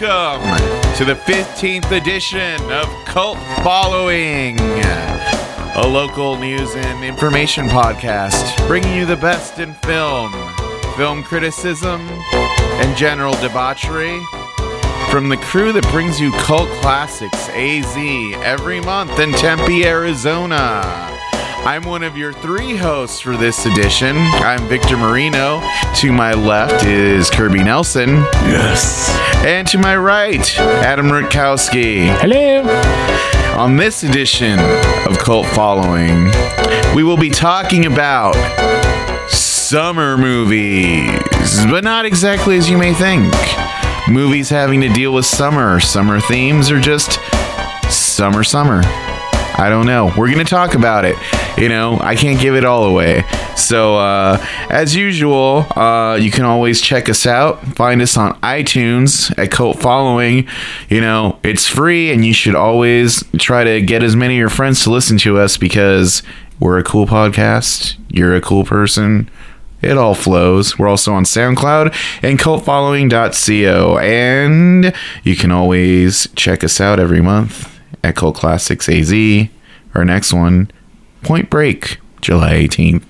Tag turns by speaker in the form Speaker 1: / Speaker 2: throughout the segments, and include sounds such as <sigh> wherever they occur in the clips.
Speaker 1: Welcome to the 15th edition of Cult Following, a local news and information podcast bringing you the best in film, film criticism, and general debauchery. From the crew that brings you cult classics AZ every month in Tempe, Arizona. I'm one of your three hosts for this edition. I'm Victor Marino. To my left is Kirby Nelson.
Speaker 2: Yes.
Speaker 1: And to my right, Adam Rutkowski.
Speaker 3: Hello.
Speaker 1: On this edition of Cult Following, we will be talking about summer movies, but not exactly as you may think. Movies having to deal with summer, summer themes, or just summer, summer. I don't know. We're going to talk about it. You know, I can't give it all away. So, uh, as usual, uh, you can always check us out. Find us on iTunes at Cult Following. You know, it's free, and you should always try to get as many of your friends to listen to us because we're a cool podcast. You're a cool person. It all flows. We're also on SoundCloud and cultfollowing.co. And you can always check us out every month at Cult Classics AZ. Our next one, Point Break, July 18th.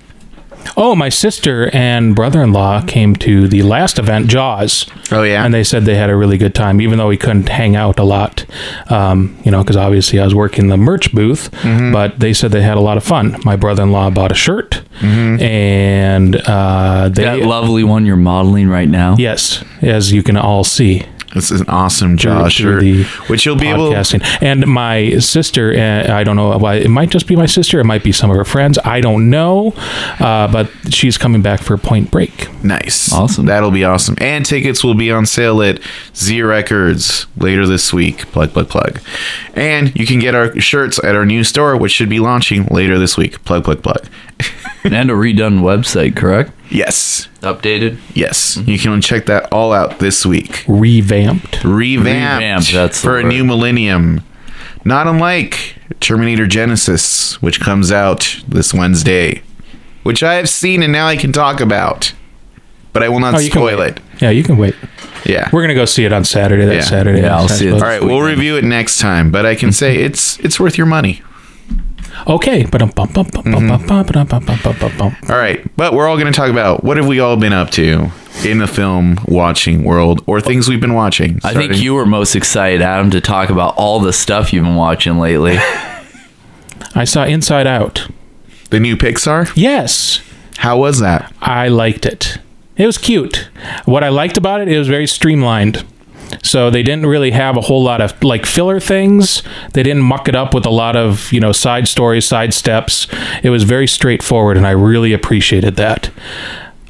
Speaker 3: Oh, my sister and brother-in-law came to the last event, Jaws.
Speaker 1: Oh, yeah?
Speaker 3: and they said they had a really good time, even though we couldn't hang out a lot. Um, you know, because obviously I was working the merch booth,
Speaker 1: Mm-hmm.
Speaker 3: but they said they had a lot of fun. My brother-in-law bought a shirt,
Speaker 1: Mm-hmm.
Speaker 3: and uh, they
Speaker 2: That lovely one you're modeling right now.
Speaker 3: yes, as you can all see.
Speaker 1: This is an awesome
Speaker 3: through- through
Speaker 1: shirt,
Speaker 3: the
Speaker 1: which you'll be able
Speaker 3: podcasting. And my sister, uh, I don't know why it might just be my sister, it might be some of her friends. I don't know, uh, but she's coming back for a Point Break.
Speaker 1: Nice.
Speaker 2: Awesome.
Speaker 1: That'll be awesome. And tickets will be on sale at Zia Records later this week. Plug, plug, plug. And you can get our shirts at our new store, which should be launching later this week. Plug, plug, plug. <laughs>
Speaker 2: and a redone website, correct?
Speaker 1: Yes.
Speaker 2: Updated.
Speaker 1: Yes. Mm-hmm. You can check that all out this week.
Speaker 3: Revamped.
Speaker 1: Revamped,
Speaker 2: Revamped, that's the
Speaker 1: for a new millennium. Not unlike Terminator Genisys, which comes out this Wednesday, which I have seen and now I can talk about. But I will not
Speaker 3: Oh,
Speaker 1: spoil it.
Speaker 3: Yeah, you can wait.
Speaker 1: Yeah.
Speaker 3: We're gonna go see it on Saturday. That
Speaker 1: Yeah.
Speaker 3: Saturday.
Speaker 2: Yeah, I'll see it.
Speaker 1: All right, we'll review it next time, but I can say <laughs> it's it's worth your money.
Speaker 3: Okay. But mm-hmm.
Speaker 1: All right, but we're all going to talk about what have we all been up to in the film watching world or things we've been watching.
Speaker 2: I think you were most excited, Adam, to talk about all the stuff you've been watching lately. <laughs>
Speaker 3: I saw Inside Out.
Speaker 1: the new Pixar.
Speaker 3: Yes,
Speaker 1: How was that?
Speaker 3: I liked it. It was cute. What I liked about it, it was very streamlined. So they didn't really have a whole lot of like filler things. They didn't muck it up with a lot of, you know, side stories, side steps. It was very straightforward and I really appreciated that.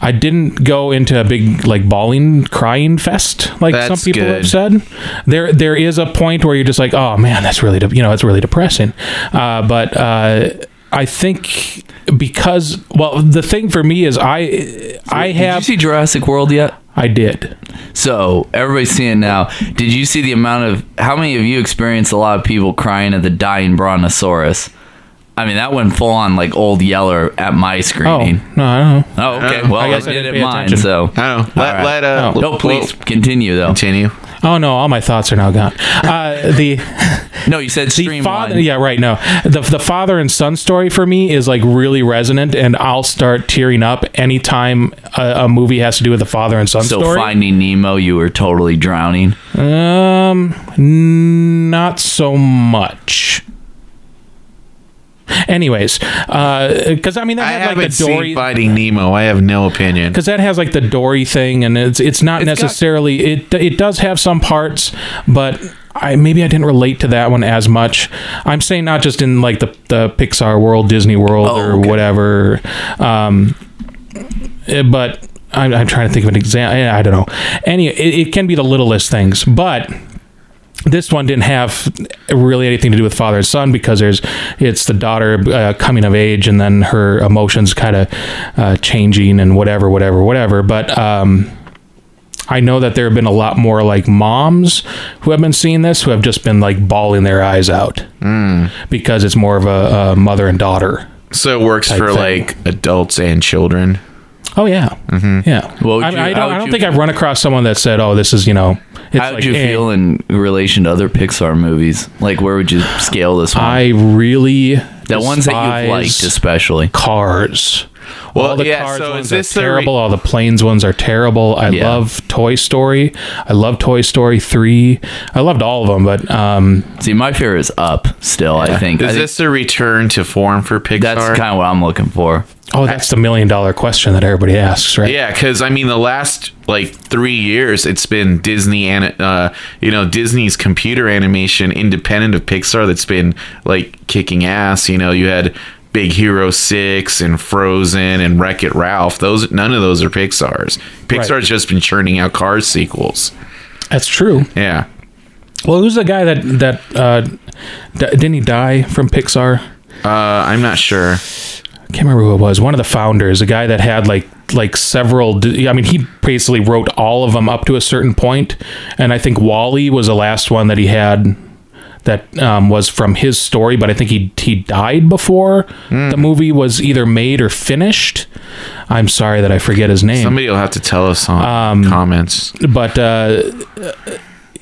Speaker 3: I didn't go into a big like bawling, crying fest like
Speaker 1: That's
Speaker 3: some people
Speaker 1: good.
Speaker 3: have said. There, there is a point where you're just like, oh man, that's really, de- you know, it's really depressing. Uh, but uh, I think because, well, the thing for me is I, I
Speaker 2: Did
Speaker 3: have,
Speaker 2: you see Jurassic World yet?
Speaker 3: I did.
Speaker 2: So everybody's seeing now. Did you see the amount of how many of you experienced a lot of people crying at the dying brontosaurus? I mean, that went full on like old Yeller at my screening.
Speaker 3: Oh
Speaker 2: screening.
Speaker 3: no, I don't know.
Speaker 2: Oh, okay.
Speaker 1: Uh,
Speaker 2: Well,
Speaker 3: I
Speaker 2: I,
Speaker 3: guess I
Speaker 2: did
Speaker 3: didn't
Speaker 2: it
Speaker 3: pay
Speaker 2: mine.
Speaker 3: attention.
Speaker 2: So
Speaker 1: I don't know. Let,
Speaker 2: right.
Speaker 1: let uh,
Speaker 3: Oh.
Speaker 2: no, please continue though.
Speaker 1: continue.
Speaker 3: Oh no, all my thoughts are now gone. <laughs> Uh, the <laughs>
Speaker 2: No, you said
Speaker 3: the
Speaker 2: streamline.
Speaker 3: father, yeah, right. No, the the father and son story for me is like really resonant, and I'll start tearing up anytime a, a movie has to do with the father and son
Speaker 2: So
Speaker 3: story.
Speaker 2: Finding Nemo, you were totally drowning.
Speaker 3: Um, n- not so much. Anyways, because I mean
Speaker 1: I
Speaker 3: had
Speaker 1: haven't
Speaker 3: like the Dory.
Speaker 1: seen Finding Nemo. I have no opinion.
Speaker 3: because that has like the Dory thing, and it's it's not
Speaker 1: It's got-
Speaker 3: necessarily it. It does have some parts, but I maybe I didn't relate to that one as much. I'm saying not just in like the the Pixar world, Disney World,
Speaker 2: Oh,
Speaker 3: or
Speaker 2: okay.
Speaker 3: whatever. Um, eh, but I'm, I'm trying to think of an example. I don't know. Any, it, it can be the littlest things, but this one didn't have really anything to do with father and son because there's it's the daughter uh, coming of age and then her emotions kind of uh, changing and whatever whatever whatever but um I know that there have been a lot more like moms who have been seeing this who have just been like bawling their eyes out because it's more of a, a mother and daughter.
Speaker 1: So it works for
Speaker 3: thing.
Speaker 1: like adults and children.
Speaker 3: Oh yeah, yeah.
Speaker 2: What would
Speaker 3: I,
Speaker 2: you-
Speaker 3: I don't, I don't
Speaker 2: you-
Speaker 3: think I've run across someone that said, "Oh, this is you know." It's
Speaker 2: How would
Speaker 3: like,
Speaker 2: you
Speaker 3: eh.
Speaker 2: feel in relation to other Pixar movies? Like, where would you scale this one?
Speaker 3: I really
Speaker 2: the ones that you've liked, especially.
Speaker 3: Cars.
Speaker 1: Well,
Speaker 3: all the
Speaker 1: yeah,
Speaker 3: Cars
Speaker 1: so
Speaker 3: ones are
Speaker 1: this the re-
Speaker 3: terrible. all the Planes ones are terrible. I
Speaker 2: Yeah.
Speaker 3: love Toy Story. I love Toy Story three. I loved all of them, but um,
Speaker 2: See, my fear is up. Still, I think. I
Speaker 1: Is
Speaker 2: think
Speaker 1: this a return to form for Pixar?
Speaker 2: that's kind of what I'm looking for.
Speaker 3: Oh, that's the million dollar question that everybody asks, right?
Speaker 1: Yeah, because I mean, the last like three years, it's been Disney and uh, you know Disney's computer animation, independent of Pixar, that's been like kicking ass. You know, you had Big Hero Six and Frozen and Wreck It Ralph. Those none of those are Pixar's. Pixar's
Speaker 3: Right.
Speaker 1: just been churning out Cars sequels.
Speaker 3: That's true.
Speaker 1: Yeah,
Speaker 3: Well, who's the guy that that uh, d- didn't he die from Pixar?
Speaker 1: uh, I'm not sure.
Speaker 3: I can't remember who it was. One of the founders, a guy that had like like several. I mean, he basically wrote all of them up to a certain point, and I think WALL-E was the last one that he had that um, was from his story. But I think he he died before the movie was either made or finished. I'm sorry that I forget his name.
Speaker 1: Somebody will have to tell us on comments.
Speaker 3: but uh,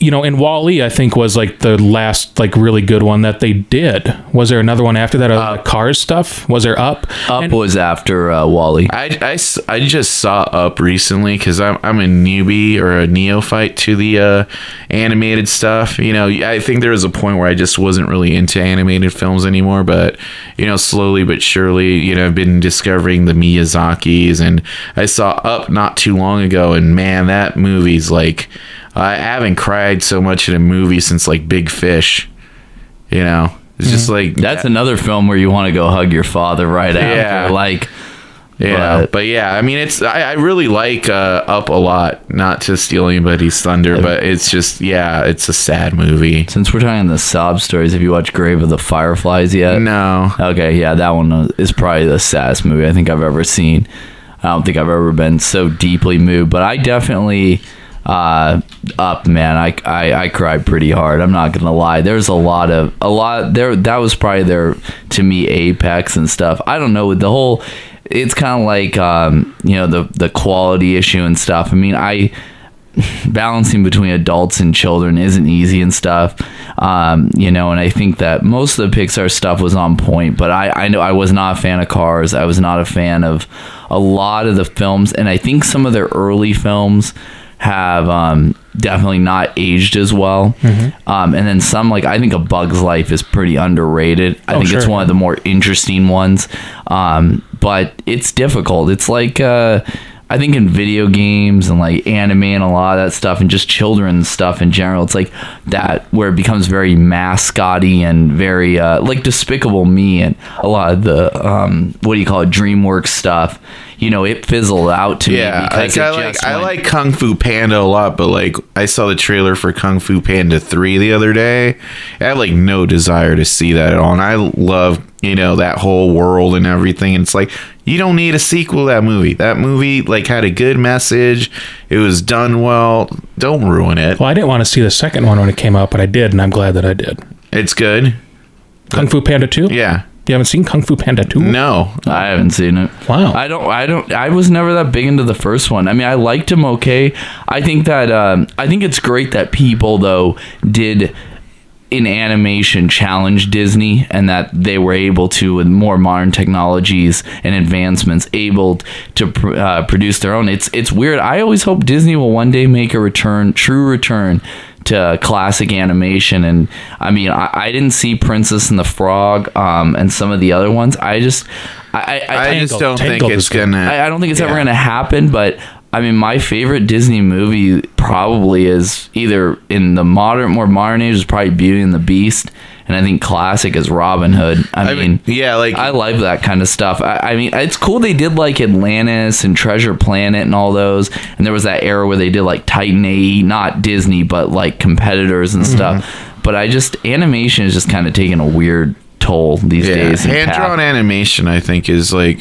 Speaker 3: you know, in WALL-E, I think was like the last like really good one that they did. Was there another one after that? Uh, Cars stuff? Was there Up?
Speaker 2: Up
Speaker 3: And-
Speaker 2: was after uh, WALL-E.
Speaker 1: I, I s- I just saw Up recently because I'm, I'm a newbie or a neophyte to the uh, animated stuff. You know, I think there was a point where I just wasn't really into animated films anymore, but, you know, slowly but surely, you know, I've been discovering the Miyazakis and I saw Up not too long ago and man, that movie's like, I haven't cried so much in a movie since like Big Fish, you know? It's just like
Speaker 2: That's another film where you want to go hug your father right
Speaker 1: Yeah.
Speaker 2: after. Like,
Speaker 1: Yeah,
Speaker 2: But-
Speaker 1: but, yeah, I mean, it's I, I really like uh, Up a lot. Not to steal anybody's thunder, but it's just yeah, it's a sad movie.
Speaker 2: since we're talking the sob stories, have you watched Grave of the Fireflies yet?
Speaker 1: No,
Speaker 2: Okay, yeah, that one is probably the saddest movie I think I've ever seen. I don't think I've ever been so deeply moved, but I definitely uh up man. I, I i cried pretty hard. I'm not gonna lie. There's a lot of a lot there that was probably their to me apex and stuff. I don't know. With the whole it's kind of like um you know the the quality issue and stuff. I mean i <laughs> balancing between adults and children isn't easy and stuff. Um, you know and i think that most of the pixar stuff was on point but i i know i was not a fan of cars. I was not a fan of a lot of the films and i think some of their early films have um, definitely not aged as well. Um, and then some like i think a bug's life is pretty underrated. I
Speaker 3: Oh,
Speaker 2: think it's one of the more interesting ones. Um, but it's difficult. It's like uh, I think in video games and like anime and a lot of that stuff and just children's stuff in general, it's like that where it becomes very mascotty and very uh, like Despicable Me and a lot of the um, what do you call it DreamWorks stuff. You know, it fizzled out to
Speaker 1: yeah,
Speaker 2: me because
Speaker 1: like, I like
Speaker 2: just
Speaker 1: I like Kung Fu Panda a lot, but like I saw the trailer for Kung Fu Panda three the other day. I have like no desire to see that at all, and I love you know that whole world and everything. And it's like you don't need a sequel to that movie. That movie like had a good message. It was done well. Don't ruin it.
Speaker 3: Well, I didn't want to see the second one when it came out, but I did, and I'm glad that I did.
Speaker 1: It's good.
Speaker 3: Kung Fu Panda Two.
Speaker 1: Yeah.
Speaker 3: You haven't seen Kung Fu Panda Two?
Speaker 1: No,
Speaker 2: I haven't seen it.
Speaker 3: Wow.
Speaker 2: I don't. I don't. I was never that big into the first one. I mean, I liked him okay. I think that. Um, I think it's great that people though did in animation challenged Disney and that they were able to with more modern technologies and advancements able to pr- uh, produce their own. It's it's weird. I always hope Disney will one day make a return, true return to classic animation. And I mean, I, I didn't see Princess and the Frog um, and some of the other ones. I just I I,
Speaker 1: I just don't think it's gonna.
Speaker 2: I, I don't think it's ever going to happen, but I mean, my favorite Disney movie probably is either in the modern, more modern age is probably Beauty and the Beast, and I think classic is Robin Hood. I,
Speaker 1: I
Speaker 2: mean,
Speaker 1: mean, yeah, like
Speaker 2: I like that kind of stuff. I, I mean, it's cool they did like Atlantis and Treasure Planet and all those, and there was that era where they did like Titan AE, not Disney, but like competitors and mm-hmm. stuff. But I just animation is just kind of taking a weird toll these
Speaker 1: yeah,
Speaker 2: days.
Speaker 1: hand drawn animation. I think is like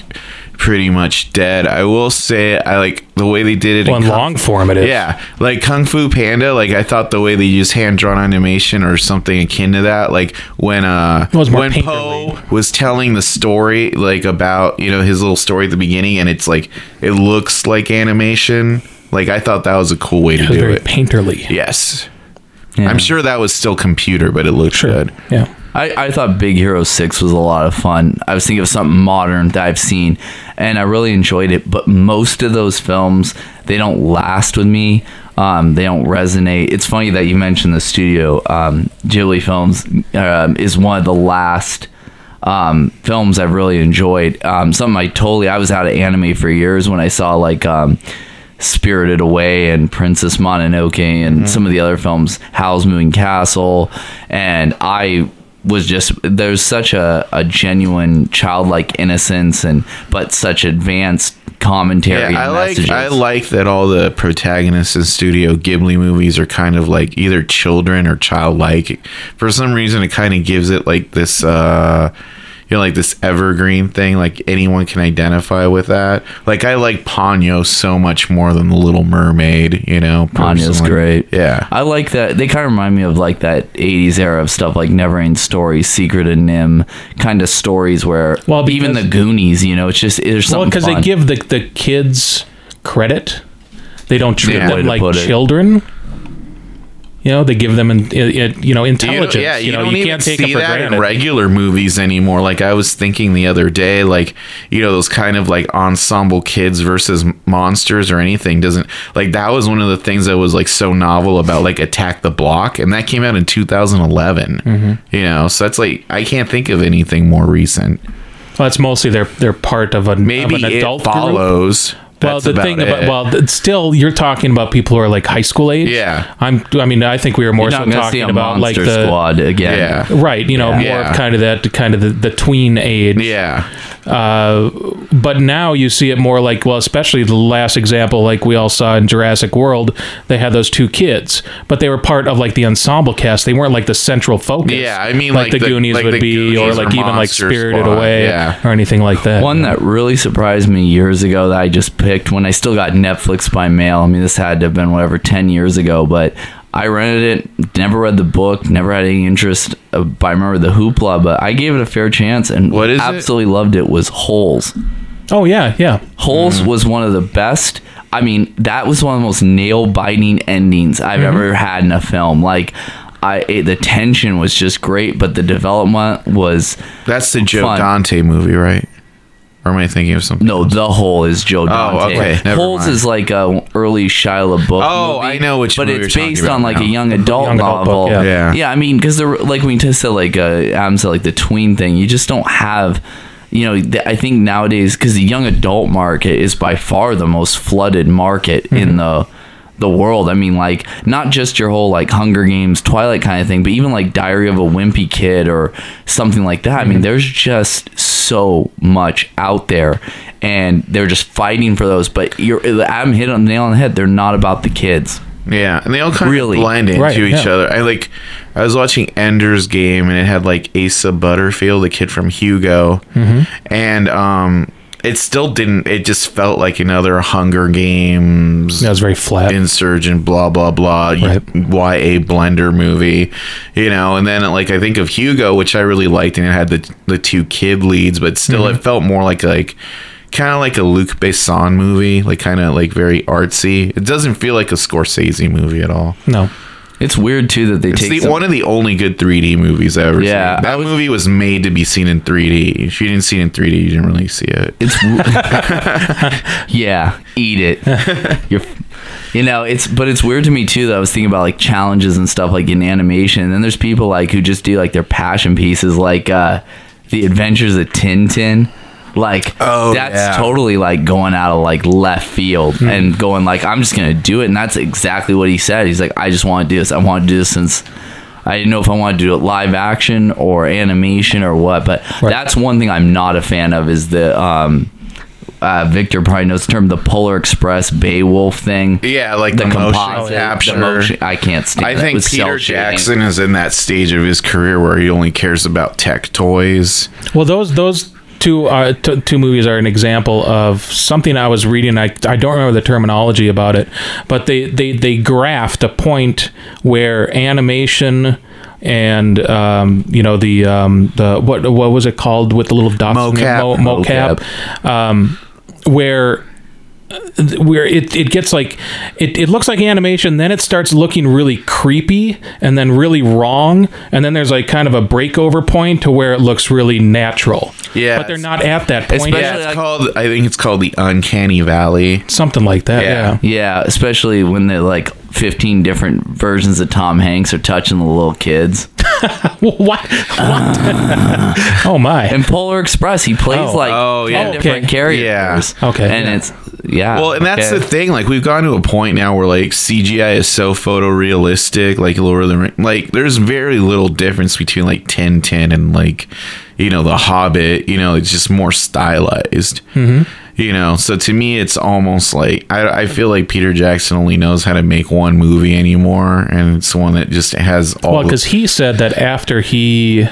Speaker 1: pretty much dead. I will say I like the way they did it.
Speaker 3: Well,
Speaker 1: in Kung-
Speaker 3: long form, it is.
Speaker 1: Yeah, like Kung Fu Panda. Like I thought the way they use hand drawn animation or something akin to that. Like when uh
Speaker 3: It was more
Speaker 1: when. Po was telling the story, like about you know his little story at the beginning, and it's like it looks like animation. Like I thought that was a cool way to
Speaker 3: It was
Speaker 1: do
Speaker 3: very
Speaker 1: it.
Speaker 3: painterly.
Speaker 1: Yes,
Speaker 2: Yeah.
Speaker 1: I'm sure that was still computer, but it looked
Speaker 3: Sure.
Speaker 1: good.
Speaker 3: Yeah.
Speaker 2: I, I thought Big Hero 6 was a lot of fun. I was thinking of something modern that I've seen, and I really enjoyed it. But most of those films, they don't last with me. Um, they don't resonate. It's funny that you mentioned the studio. Um, Ghibli Films um, is one of the last um, films I've really enjoyed. Um, something I totally, I was out of anime for years when I saw like um, Spirited Away and Princess Mononoke and some of the other films, Howl's Moving Castle, and I was just there's such a, a genuine childlike innocence and but such advanced commentary.
Speaker 1: Yeah, I
Speaker 2: and
Speaker 1: like. I like that all the protagonists in Studio Ghibli movies are kind of like either children or childlike. For some reason, it kind of gives it like this, uh, you know, like this evergreen thing. Like anyone can identify with that. Like I like Ponyo so much more than the Little Mermaid. You know,
Speaker 2: Ponyo's great.
Speaker 1: Yeah.
Speaker 2: I like that. They kind of remind me of like that 80s era of stuff like Neverending Story, Secret of NIMH, kind of stories where
Speaker 3: Well, because-
Speaker 2: even the Goonies, you know, it's just there's
Speaker 3: Well,
Speaker 2: something
Speaker 3: because they give the the kids credit. They don't treat
Speaker 1: Yeah.
Speaker 3: Them like
Speaker 2: children. it.
Speaker 3: You know, they give them, in, in, you know,
Speaker 1: You
Speaker 3: intelligence.
Speaker 1: yeah, you,
Speaker 3: you know, you can't take
Speaker 1: see
Speaker 3: it for
Speaker 1: that
Speaker 3: granted.
Speaker 1: in regular movies anymore. Like I was thinking the other day, like you know those kind of like ensemble kids versus monsters or anything doesn't like that was one of the things that was like so novel about like Attack the Block, and that came out in 2011.
Speaker 3: Mm-hmm.
Speaker 1: You know, so that's like I can't think of anything more recent.
Speaker 3: well, it's mostly they're they're part of, a,
Speaker 1: Maybe
Speaker 3: of an
Speaker 1: it
Speaker 3: adult group. Well, the thing
Speaker 1: about
Speaker 3: about well, still you're talking about people who are like high school age.
Speaker 1: Yeah.
Speaker 3: I'm. I mean, I think we were more so
Speaker 2: not going to see
Speaker 3: talking about like the
Speaker 2: Squad again.
Speaker 1: yeah,
Speaker 3: right. You know, more
Speaker 1: Yeah.
Speaker 3: of kind of that kind of the, the tween age.
Speaker 1: yeah,
Speaker 3: Uh, but now you see it more like well, especially the last example, like we all saw in Jurassic World, they had those two kids, but they were part of like the ensemble cast. They weren't like the central focus.
Speaker 1: Yeah, I mean,
Speaker 3: like,
Speaker 1: like
Speaker 3: the,
Speaker 1: the-
Speaker 3: Goonies
Speaker 1: like
Speaker 3: would
Speaker 1: the
Speaker 3: be, or like
Speaker 1: or
Speaker 3: even like Spirited
Speaker 1: Squad,
Speaker 3: Away,
Speaker 1: yeah.
Speaker 3: or anything like that.
Speaker 2: One that really surprised me years ago that I just picked when I still got Netflix by mail. I mean, this had to have been whatever ten years ago, but I rented it. Never read the book. Never had any interest. Uh, but I remember the hoopla, but I gave it a fair chance and
Speaker 1: What is it?
Speaker 2: absolutely loved it. Was Holes.
Speaker 3: oh yeah, yeah.
Speaker 2: Holes was one of the best. I mean, that was one of the most nail biting endings I've ever had in a film. Like, I it, the tension was just great, but the development was
Speaker 1: that's the Joe
Speaker 2: Fun.
Speaker 1: Dante movie, right? Or am I thinking of something?
Speaker 2: no. The Hole is Joe Dante.
Speaker 1: Oh, okay, never
Speaker 2: Holes
Speaker 1: mind.
Speaker 2: is like a early Shia LaBeouf.
Speaker 1: Oh,
Speaker 2: movie,
Speaker 1: I know which
Speaker 2: but it's based on like a young adult
Speaker 3: Young adult
Speaker 2: novel.
Speaker 3: book,
Speaker 1: yeah.
Speaker 2: yeah. I mean, because they're like when you just said like uh, Adam said like the tween thing, you just don't have. You know, th- I think nowadays because the young adult market is by far the most flooded market
Speaker 1: Mm-hmm.
Speaker 2: in the the world. I mean, like not just your whole like Hunger Games, Twilight kind of thing, but even like Diary of a Wimpy Kid or something like that. I
Speaker 1: Mm-hmm.
Speaker 2: mean, there's just so much out there, and they're just fighting for those. But you're Adam hit on the nail on the head. They're not about the kids.
Speaker 1: Yeah, and they all kind
Speaker 2: Really?
Speaker 1: of blend into
Speaker 3: Right,
Speaker 1: each
Speaker 3: yeah.
Speaker 1: other. I like. I was watching Ender's Game, and it had like Asa Butterfield, the kid from Hugo,
Speaker 3: Mm-hmm.
Speaker 1: and um, it still didn't. It just felt like another Hunger Games.
Speaker 3: That was very flat.
Speaker 1: Insurgent, blah blah blah,
Speaker 3: Right.
Speaker 1: YA blender movie, you know. And then like I think of Hugo, which I really liked, and it had the the two kid leads, but still
Speaker 3: Mm-hmm.
Speaker 1: it felt more like like kind of like a Luc Besson movie, like kind of like very artsy. It doesn't feel like a Scorsese movie at all.
Speaker 3: no,
Speaker 2: It's weird too that they
Speaker 1: It's
Speaker 2: take
Speaker 1: the,
Speaker 2: some-
Speaker 1: one of the only good 3D movies I ever
Speaker 2: Yeah,
Speaker 1: seen. That
Speaker 2: was-
Speaker 1: movie was made to be seen in 3D. If you didn't see it in 3D, you didn't really see it.
Speaker 2: It's <laughs> <laughs> yeah, eat it. <laughs> You're, you know, it's but it's weird to me too. That I was thinking about like challenges and stuff like in animation. And then there's people like who just do like their passion pieces, like uh the Adventures of Tintin. Like
Speaker 1: Oh,
Speaker 2: that's
Speaker 1: yeah.
Speaker 2: totally like going out of like left field and going like I'm just gonna do it. And that's exactly what he said. He's like, I just want to do this. I want to do this since. I didn't know if I wanted to do it live action or animation or what, but that's one thing I'm not a fan of is the um, uh, Victor probably knows the term the Polar Express Beowulf thing.
Speaker 1: Yeah, like the, motion
Speaker 2: composite,
Speaker 1: capture.
Speaker 2: the motion- I can't stand.
Speaker 1: I.
Speaker 2: It
Speaker 1: think
Speaker 2: was
Speaker 1: Peter. Jackson is in that stage of his career where he only cares about tech toys.
Speaker 3: well those those two uh, t- two movies are an example of something I was reading. I, I don't remember the terminology about it, but they they they graphed a point where animation and um, you know the um, the what what was it called with the little dots
Speaker 1: Mocap.
Speaker 3: mo- mocap, um, where where it, it gets like it, it looks like animation then it starts looking really creepy and then really wrong and then there's like kind of a breakover point to where it looks really natural
Speaker 1: Yeah,
Speaker 3: but they're not at that point
Speaker 2: Especially-
Speaker 1: Yeah, it's
Speaker 2: like-
Speaker 1: called. I think it's called the Uncanny Valley.
Speaker 3: something like that
Speaker 1: Yeah.
Speaker 3: yeah,
Speaker 2: Yeah, especially when they're like 15 different versions of Tom Hanks are touching the little kids. <laughs>
Speaker 3: what, what? oh my
Speaker 2: In Polar Express, he plays
Speaker 3: Oh.
Speaker 2: like
Speaker 1: Oh,
Speaker 2: 10
Speaker 1: yeah.
Speaker 3: Okay.
Speaker 2: different characters.
Speaker 3: Yeah. Okay.
Speaker 2: And
Speaker 3: Yeah.
Speaker 2: it's, yeah.
Speaker 1: Well, and that's
Speaker 2: okay.
Speaker 1: the thing. Like we've gone to a point now where like CGI is so photorealistic. Like Lord of the Ring. Like there's very little difference between like Tintin and like you know the Hobbit. You know, it's just more stylized. Mm-hmm. You know, so to me, it's almost like I, I feel like Peter Jackson only knows how to make one movie anymore, and it's one that just has all.
Speaker 3: well
Speaker 1: the-
Speaker 3: because he said that after he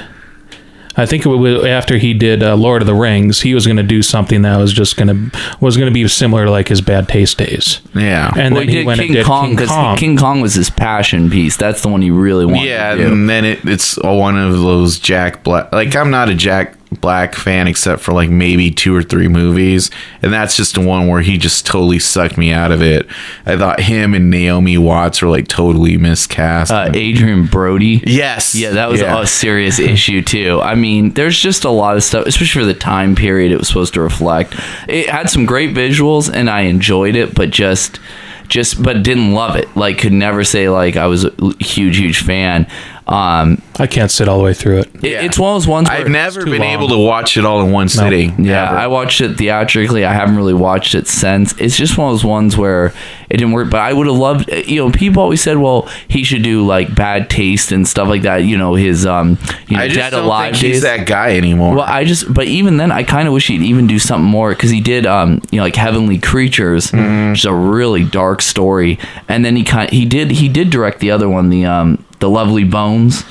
Speaker 3: I think it was after he did uh, Lord of the Rings, he was going to do something that was just going to was going to be similar to like his Bad Taste days.
Speaker 1: yeah,
Speaker 3: And
Speaker 2: Well,
Speaker 3: then
Speaker 2: he
Speaker 3: he
Speaker 2: did
Speaker 3: went
Speaker 2: King
Speaker 3: and did
Speaker 2: Kong
Speaker 3: King Kong.
Speaker 2: King Kong was his passion piece. That's the one he really wanted
Speaker 1: Yeah,
Speaker 2: to do.
Speaker 1: and then it, it's one of those Jack Black. Like I'm not a Jack Black fan except for like maybe two or three movies, and that's just the one where he just totally sucked me out of it. I thought him and Naomi Watts were like totally miscast.
Speaker 2: Uh, Adrien Brody.
Speaker 1: yes,
Speaker 2: Yeah, that was
Speaker 1: Yeah.
Speaker 2: a serious issue too. I mean, there's just a lot of stuff, especially for the time period it was supposed to reflect. It had some great visuals, and I enjoyed it, but just, just, but didn't love it. Like, could never say like I was a huge, huge fan. Um,
Speaker 3: I can't sit all the way through it.
Speaker 2: it-
Speaker 1: Yeah.
Speaker 2: it's one of those ones. Where
Speaker 1: I've never
Speaker 3: too
Speaker 1: been
Speaker 3: long.
Speaker 1: able to watch it all in one sitting.
Speaker 2: Yeah,
Speaker 1: Never.
Speaker 2: I watched it theatrically. I haven't really watched it since. It's just one of those ones where it didn't work. But I would have loved. You know, people always said, "Well, he should do like Bad Taste and stuff like that." You know, his um, you know,
Speaker 1: I just
Speaker 2: Dead
Speaker 1: don't
Speaker 2: Alive
Speaker 1: think he's that guy anymore.
Speaker 2: Well, I just, but even then, I kind of wish he'd even do something more because he did, um, you know, like Heavenly Creatures,
Speaker 1: Mm-hmm.
Speaker 2: which is a really dark story, and then he kind, he did, he did direct the other one, the um, the Lovely Bones.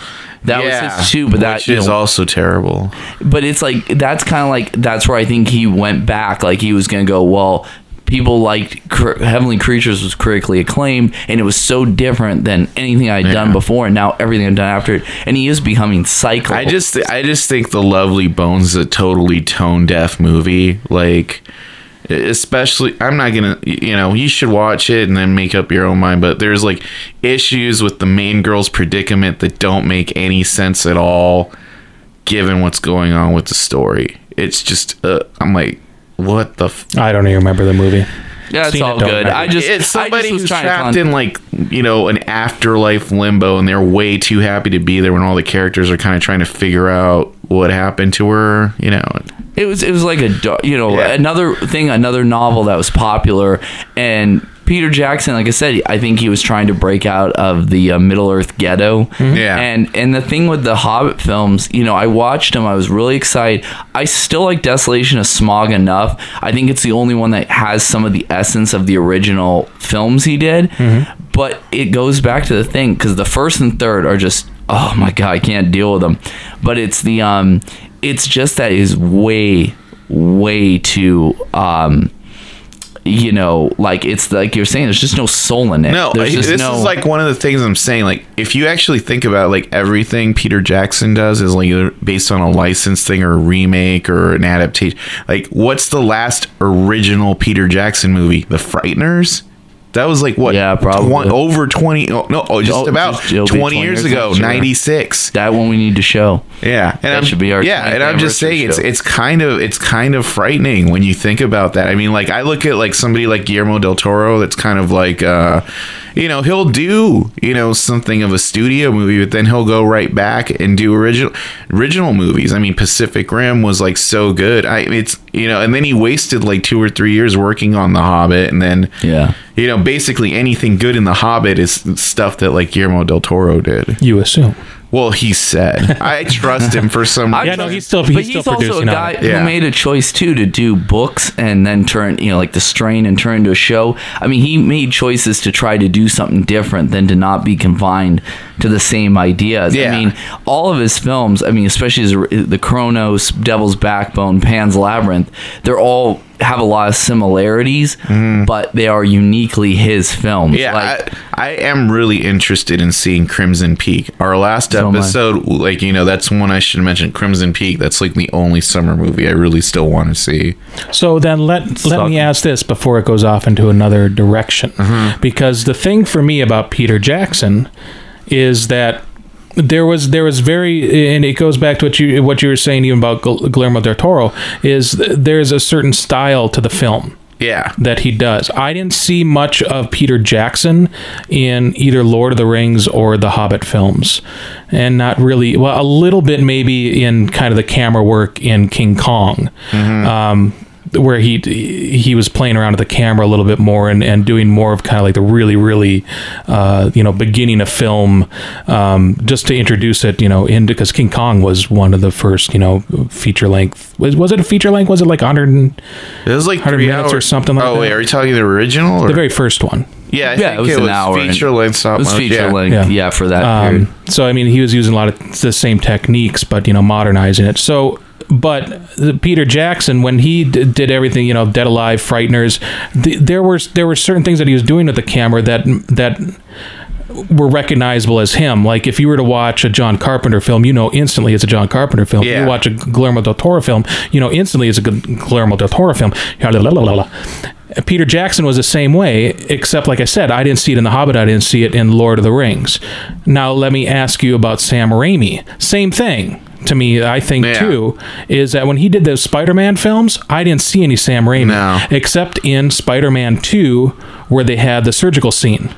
Speaker 2: That was his too, but that
Speaker 1: which is
Speaker 2: know,
Speaker 1: also terrible.
Speaker 2: but it's like that's kind of like that's where I think he went back. Like he was gonna go, well, people liked Cr- Heavenly Creatures was critically acclaimed, and it was so different than anything I'd done before, and now everything I've done after it, and he is becoming cyclical.
Speaker 1: I just I just think the Lovely Bones is a totally tone deaf movie. Like especially I'm not gonna you know, you should watch it and then make up your own mind, but there's like issues with the main girl's predicament that don't make any sense at all given what's going on with the story. It's just uh, I'm like what the f-
Speaker 3: I don't even remember the movie.
Speaker 2: Yeah, it's
Speaker 3: seen it,
Speaker 2: all good.
Speaker 3: remember.
Speaker 2: I just
Speaker 1: it's somebody
Speaker 2: I just was
Speaker 1: who's trapped
Speaker 2: con-
Speaker 1: in like you know an afterlife limbo and they're way too happy to be there when all the characters are kind of trying to figure out what happened to her you know
Speaker 2: It was it was like a you know
Speaker 1: Yeah.
Speaker 2: another thing another novel that was popular and Peter Jackson like I said I think he was trying to break out of the uh, Middle Earth ghetto.
Speaker 1: Yeah.
Speaker 2: and and the thing with the Hobbit films you know I watched them I was really excited. I still like Desolation of Smaug enough. I think it's the only one that has some of the essence of the original films he did. But it goes back to the thing because the first and third are just oh my god I can't deal with them but it's the um it's just that is way way too um you know like it's like you're saying there's just no soul in it
Speaker 1: No,
Speaker 2: there's
Speaker 1: this
Speaker 2: just no
Speaker 1: is like one of the things I'm saying. Like, if you actually think about it, like everything Peter Jackson does is like based on a licensed thing or a remake or an adaptation. Like, what's the last original Peter Jackson movie? The Frighteners. That was like what?
Speaker 2: Yeah, probably.
Speaker 1: twen- over twenty. Oh, no, oh, just
Speaker 2: Oh,
Speaker 1: about
Speaker 2: just- it'll be
Speaker 1: 20 years
Speaker 2: years
Speaker 1: ago. Ninety six.
Speaker 2: that one we need to show
Speaker 1: Yeah, and I'm,
Speaker 2: should be our
Speaker 1: yeah, and I'm just saying it's
Speaker 2: show.
Speaker 1: it's kind of it's kind of frightening when you think about that. I mean, like I look at like somebody like Guillermo del Toro that's kind of like uh you know, he'll do, you know, something of a studio movie, but then he'll go right back and do original original movies. I mean, Pacific Rim was like so good. I it's you know, and then he wasted like 2 or 3 years working on The Hobbit and then
Speaker 2: yeah
Speaker 1: you know, basically anything good in The Hobbit is stuff that like Guillermo del Toro did.
Speaker 3: You assume.
Speaker 1: Well, he said. I trust him for some <laughs>
Speaker 2: I
Speaker 3: Yeah, no, he's still
Speaker 2: but
Speaker 3: he's,
Speaker 2: he's,
Speaker 3: still
Speaker 2: also a guy
Speaker 3: it.
Speaker 1: Yeah.
Speaker 2: who made a choice too to do books and then turn you know like the strain and turn into a show. I mean, he made choices to try to do something different than to not be confined to the same ideas.
Speaker 1: Yeah.
Speaker 2: I mean, all of his films. I mean, especially his, the Cronos, Devil's Backbone, Pan's Labyrinth. They're all have a lot of similarities, but they are uniquely his films.
Speaker 1: Yeah,
Speaker 2: like,
Speaker 1: I, I am really interested in seeing Crimson Peak. Our last
Speaker 2: So am I.
Speaker 1: episode, like you know, that's one I should mention. Crimson Peak. That's like the only summer movie I really still want to see.
Speaker 3: So then let let
Speaker 2: Suck.
Speaker 3: me ask this before it goes off into another direction,
Speaker 1: Mm-hmm.
Speaker 3: because the thing for me about Peter Jackson is that there was there was very and it goes back to what you what you were saying even about Gu- Guillermo del Toro is there's a certain style to the film
Speaker 1: Yeah,
Speaker 3: that he does. I didn't see much of Peter Jackson in either Lord of the Rings or the Hobbit films. And not really, well, a little bit maybe in kind of the camera work in King Kong. Um, where he he was playing around with the camera a little bit more and, and doing more of kind of like the really really uh, you know beginning a film um, just to introduce it you know into because King Kong was one of the first you know feature length was was it a feature length was it like 100 and-
Speaker 1: it was like
Speaker 3: 100
Speaker 1: three
Speaker 3: minutes or something like
Speaker 1: oh
Speaker 3: that?
Speaker 1: wait, are you talking the original? Or?
Speaker 3: the very first one
Speaker 1: yeah, I
Speaker 2: yeah,
Speaker 1: think
Speaker 2: it was an hour.
Speaker 1: feature length stop
Speaker 2: It was feature
Speaker 1: yeah.
Speaker 2: length.
Speaker 3: Yeah.
Speaker 2: Yeah. for that period.
Speaker 3: Um, so I mean, he was using a lot of the same techniques, but you know, modernizing it. So, but the Peter Jackson, when he d- did everything, you know, Dead Alive, Frighteners, the, there were there were certain things that he was doing with the camera that that were recognizable as him. Like if you were to watch a John Carpenter film, you know instantly it's a John Carpenter film. If you watch a Guillermo del Toro film, you know instantly it's a Gu- Guillermo del Toro film. Peter Jackson was the same way, except like I said, I didn't see it in The Hobbit. I didn't see it in Lord of the Rings. Now let me ask you about Sam Raimi. Same thing to me. I think
Speaker 1: Yeah.
Speaker 3: too is that when he did those Spider-Man films, I didn't see any Sam Raimi
Speaker 1: No.
Speaker 3: except in Spider-Man Two, where they had the surgical scene.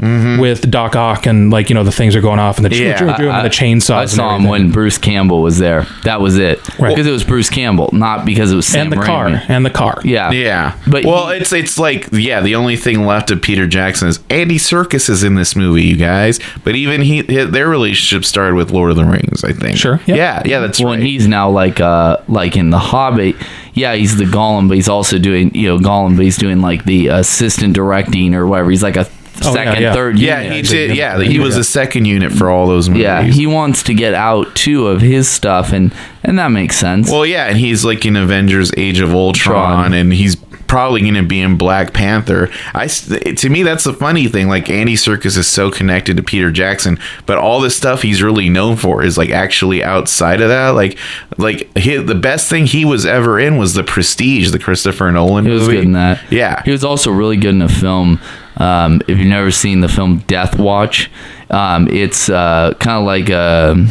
Speaker 3: With Doc Ock and like you know the things are going off and the
Speaker 1: Yeah,
Speaker 3: choo- choo- choo and the chainsaws.
Speaker 2: I
Speaker 3: and
Speaker 2: saw him when Bruce Campbell was there. That was it.
Speaker 3: Right.
Speaker 2: Because it was Bruce Campbell, not because it was Sam
Speaker 3: and the
Speaker 2: Raimi.
Speaker 3: car and the car.
Speaker 2: Yeah.
Speaker 1: Yeah,
Speaker 2: But
Speaker 1: well,
Speaker 2: he-
Speaker 1: it's it's like yeah, the only thing left of Peter Jackson is Andy Serkis is in this movie, you guys. But even he, his, their relationship started with Lord of the Rings, I think.
Speaker 3: Sure, yeah.
Speaker 1: Yeah, yeah, that's
Speaker 2: well,
Speaker 1: right.
Speaker 2: he's now like uh like in the Hobbit. Yeah, he's the Gollum, but he's also doing you know Gollum, but he's doing like the assistant directing or whatever. He's like a
Speaker 3: Oh,
Speaker 2: second,
Speaker 3: yeah.
Speaker 2: third.
Speaker 1: yeah,
Speaker 2: unit.
Speaker 1: he did. Yeah, he was a second unit for all those movies.
Speaker 2: Yeah, he wants to get out too of his stuff, and and that makes sense.
Speaker 1: Well, yeah, and he's like in Avengers: Age of Ultron,
Speaker 2: Tron.
Speaker 1: and he's probably going to be in Black Panther. I s- to me that's the funny thing. Like Andy Serkis is so connected to Peter Jackson, but all the stuff he's really known for is like actually outside of that. Like, like he, the best thing he was ever in was The Prestige, the Christopher Nolan
Speaker 2: he was
Speaker 1: movie.
Speaker 2: good in that.
Speaker 1: Yeah,
Speaker 2: he was also really good in a film. Um, if you've never seen the film Death Watch, um, it's uh, kind of like a.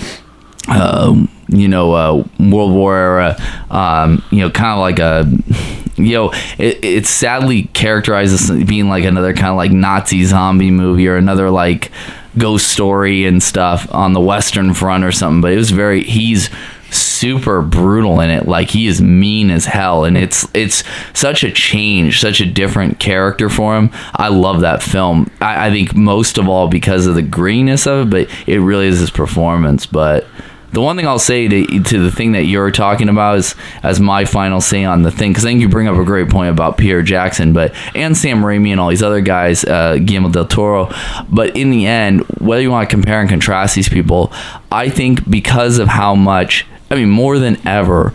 Speaker 2: Uh, you know, uh, World War era, um, you know, kind of like a, you know, it, it's sadly characterized as being like another kind of like Nazi zombie movie or another like ghost story and stuff on the Western Front or something. But it was very, he's super brutal in it. Like he is mean as hell and it's it's such a change such a different character for him. I love that film. I, I think most of all because of the greenness of it but it really is his performance. But the one thing I'll say to, to the thing that you're talking about is as my final say on the thing because I think you bring up a great point about Peter Jackson, but and Sam Raimi and all these other guys, uh, Guillermo del Toro. But in the end, whether you want to compare and contrast these people, I think because of how much, I mean, more than ever,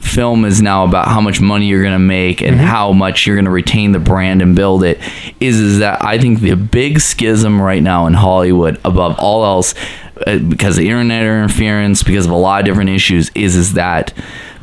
Speaker 2: film is now about how much money you're going to make and how much you're going to retain the brand and build it is is that I think the big schism right now in Hollywood above all else uh, because of internet interference because of a lot of different issues is is that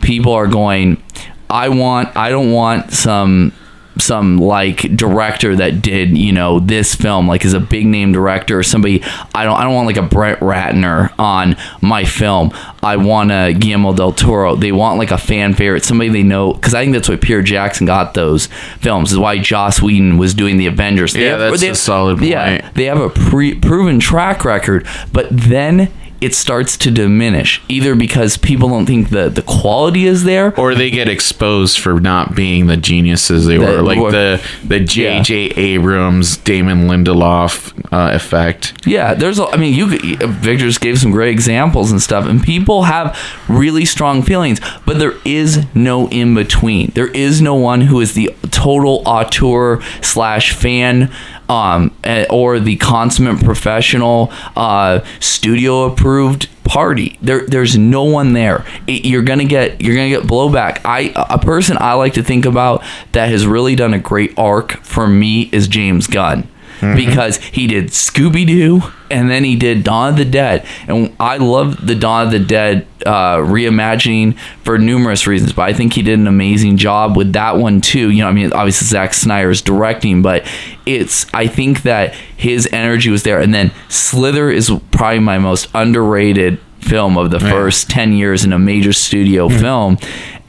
Speaker 2: people are going I want I don't want some some like director that did you know this film like is a big name director or somebody I don't I don't want like a Brett Ratner on my film. I want a Guillermo del Toro. They want like a fan favorite somebody they know because I think that's why Peter Jackson got those films is why Joss Whedon was doing the Avengers. They
Speaker 1: Yeah, that's
Speaker 2: they
Speaker 1: a solid
Speaker 2: yeah they have a pre- proven track record but then it starts to diminish either because people don't think the the quality is there
Speaker 1: or they get exposed for not being the geniuses they were, like
Speaker 2: or-
Speaker 1: the the J.J. Abrams, Damon Lindelof uh, effect.
Speaker 2: Yeah, there's. a- I mean, you Victor just gave some great examples and stuff, and people have really strong feelings, but there is no in between. There is no one who is the total auteur slash fan. Um, eh, or the consummate professional, uh, studio approved party. There, there's no one there. It- you're gonna get, you're gonna get blowback. I, a person I like to think about that has really done a great arc for me is James Gunn because he did Scooby Doo and then he did Dawn of the Dead. And I love the Dawn of the Dead uh, reimagining for numerous reasons, but I think he did an amazing job with that one too. You know, I mean, obviously Zack Snyder's directing, but it's, I think that his energy was there. And then Slither is probably my most underrated film of the first 10 years in a major studio film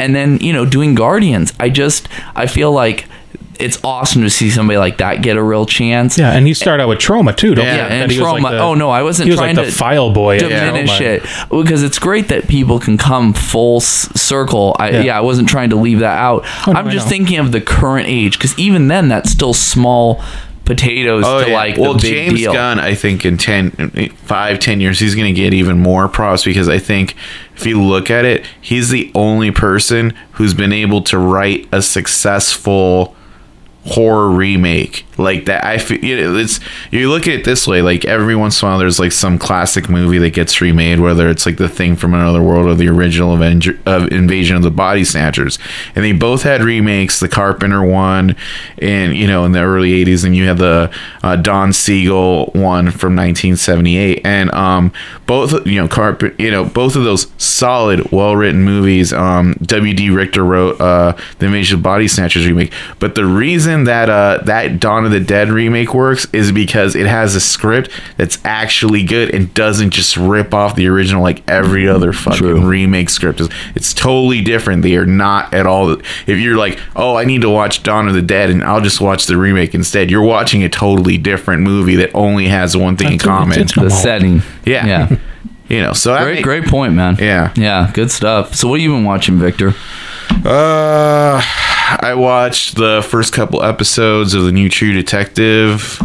Speaker 2: and then you know doing guardians i just i feel like it's awesome to see somebody like that get a real chance
Speaker 3: Yeah, and he started out with Troma too. Don't
Speaker 1: Yeah,
Speaker 3: you?
Speaker 2: yeah,
Speaker 3: That
Speaker 2: and
Speaker 3: he was like
Speaker 2: Troma.
Speaker 3: the-
Speaker 2: oh no, I wasn't
Speaker 3: he was
Speaker 2: trying
Speaker 3: like
Speaker 2: to
Speaker 3: file boy. at
Speaker 2: diminish it because it's great that people can come full s- circle. I,
Speaker 3: Yeah.
Speaker 2: yeah. I wasn't trying to leave that out.
Speaker 3: Oh, no,
Speaker 2: I'm just thinking of the current age because even then, that's still small potatoes oh, to like
Speaker 1: Oh, well,
Speaker 2: the big
Speaker 1: James
Speaker 2: deal.
Speaker 1: Gunn, I think in 10, 5, 10 years, he's going to get even more props because I think if you look at it, he's the only person who's been able to write a successful horror remake like that. I feel it's you look at it this way, like every once in a while, there's like some classic movie that gets remade, whether it's like the thing from another world or the original Avenger of Invasion of the Body Snatchers, and they both had remakes. The Carpenter one, and you know in the early '80s, and you had the uh, Don Siegel one from 1978, and um both you know Carpenter, you know both of those solid, well written movies. Um, W.D. Richter wrote uh, the Invasion of the Body Snatchers remake, but the reason that uh that Dawn of the Dead remake works is because it has a script that's actually good and doesn't just rip off the original like every other fucking
Speaker 2: True.
Speaker 1: remake script is. It's totally different. They are not at all. If you're like, oh, I need to watch Dawn of the Dead and I'll just watch the remake instead, you're watching a totally different movie that only has one thing in common.
Speaker 3: it's-
Speaker 2: the setting.
Speaker 1: Yeah.
Speaker 2: yeah. <laughs>
Speaker 1: you know, so that
Speaker 2: Great,
Speaker 1: make-
Speaker 2: great point, man.
Speaker 1: Yeah.
Speaker 2: yeah, good stuff. So, what have you been watching, Victor?
Speaker 1: Uh, I watched the first couple episodes of the new True Detective.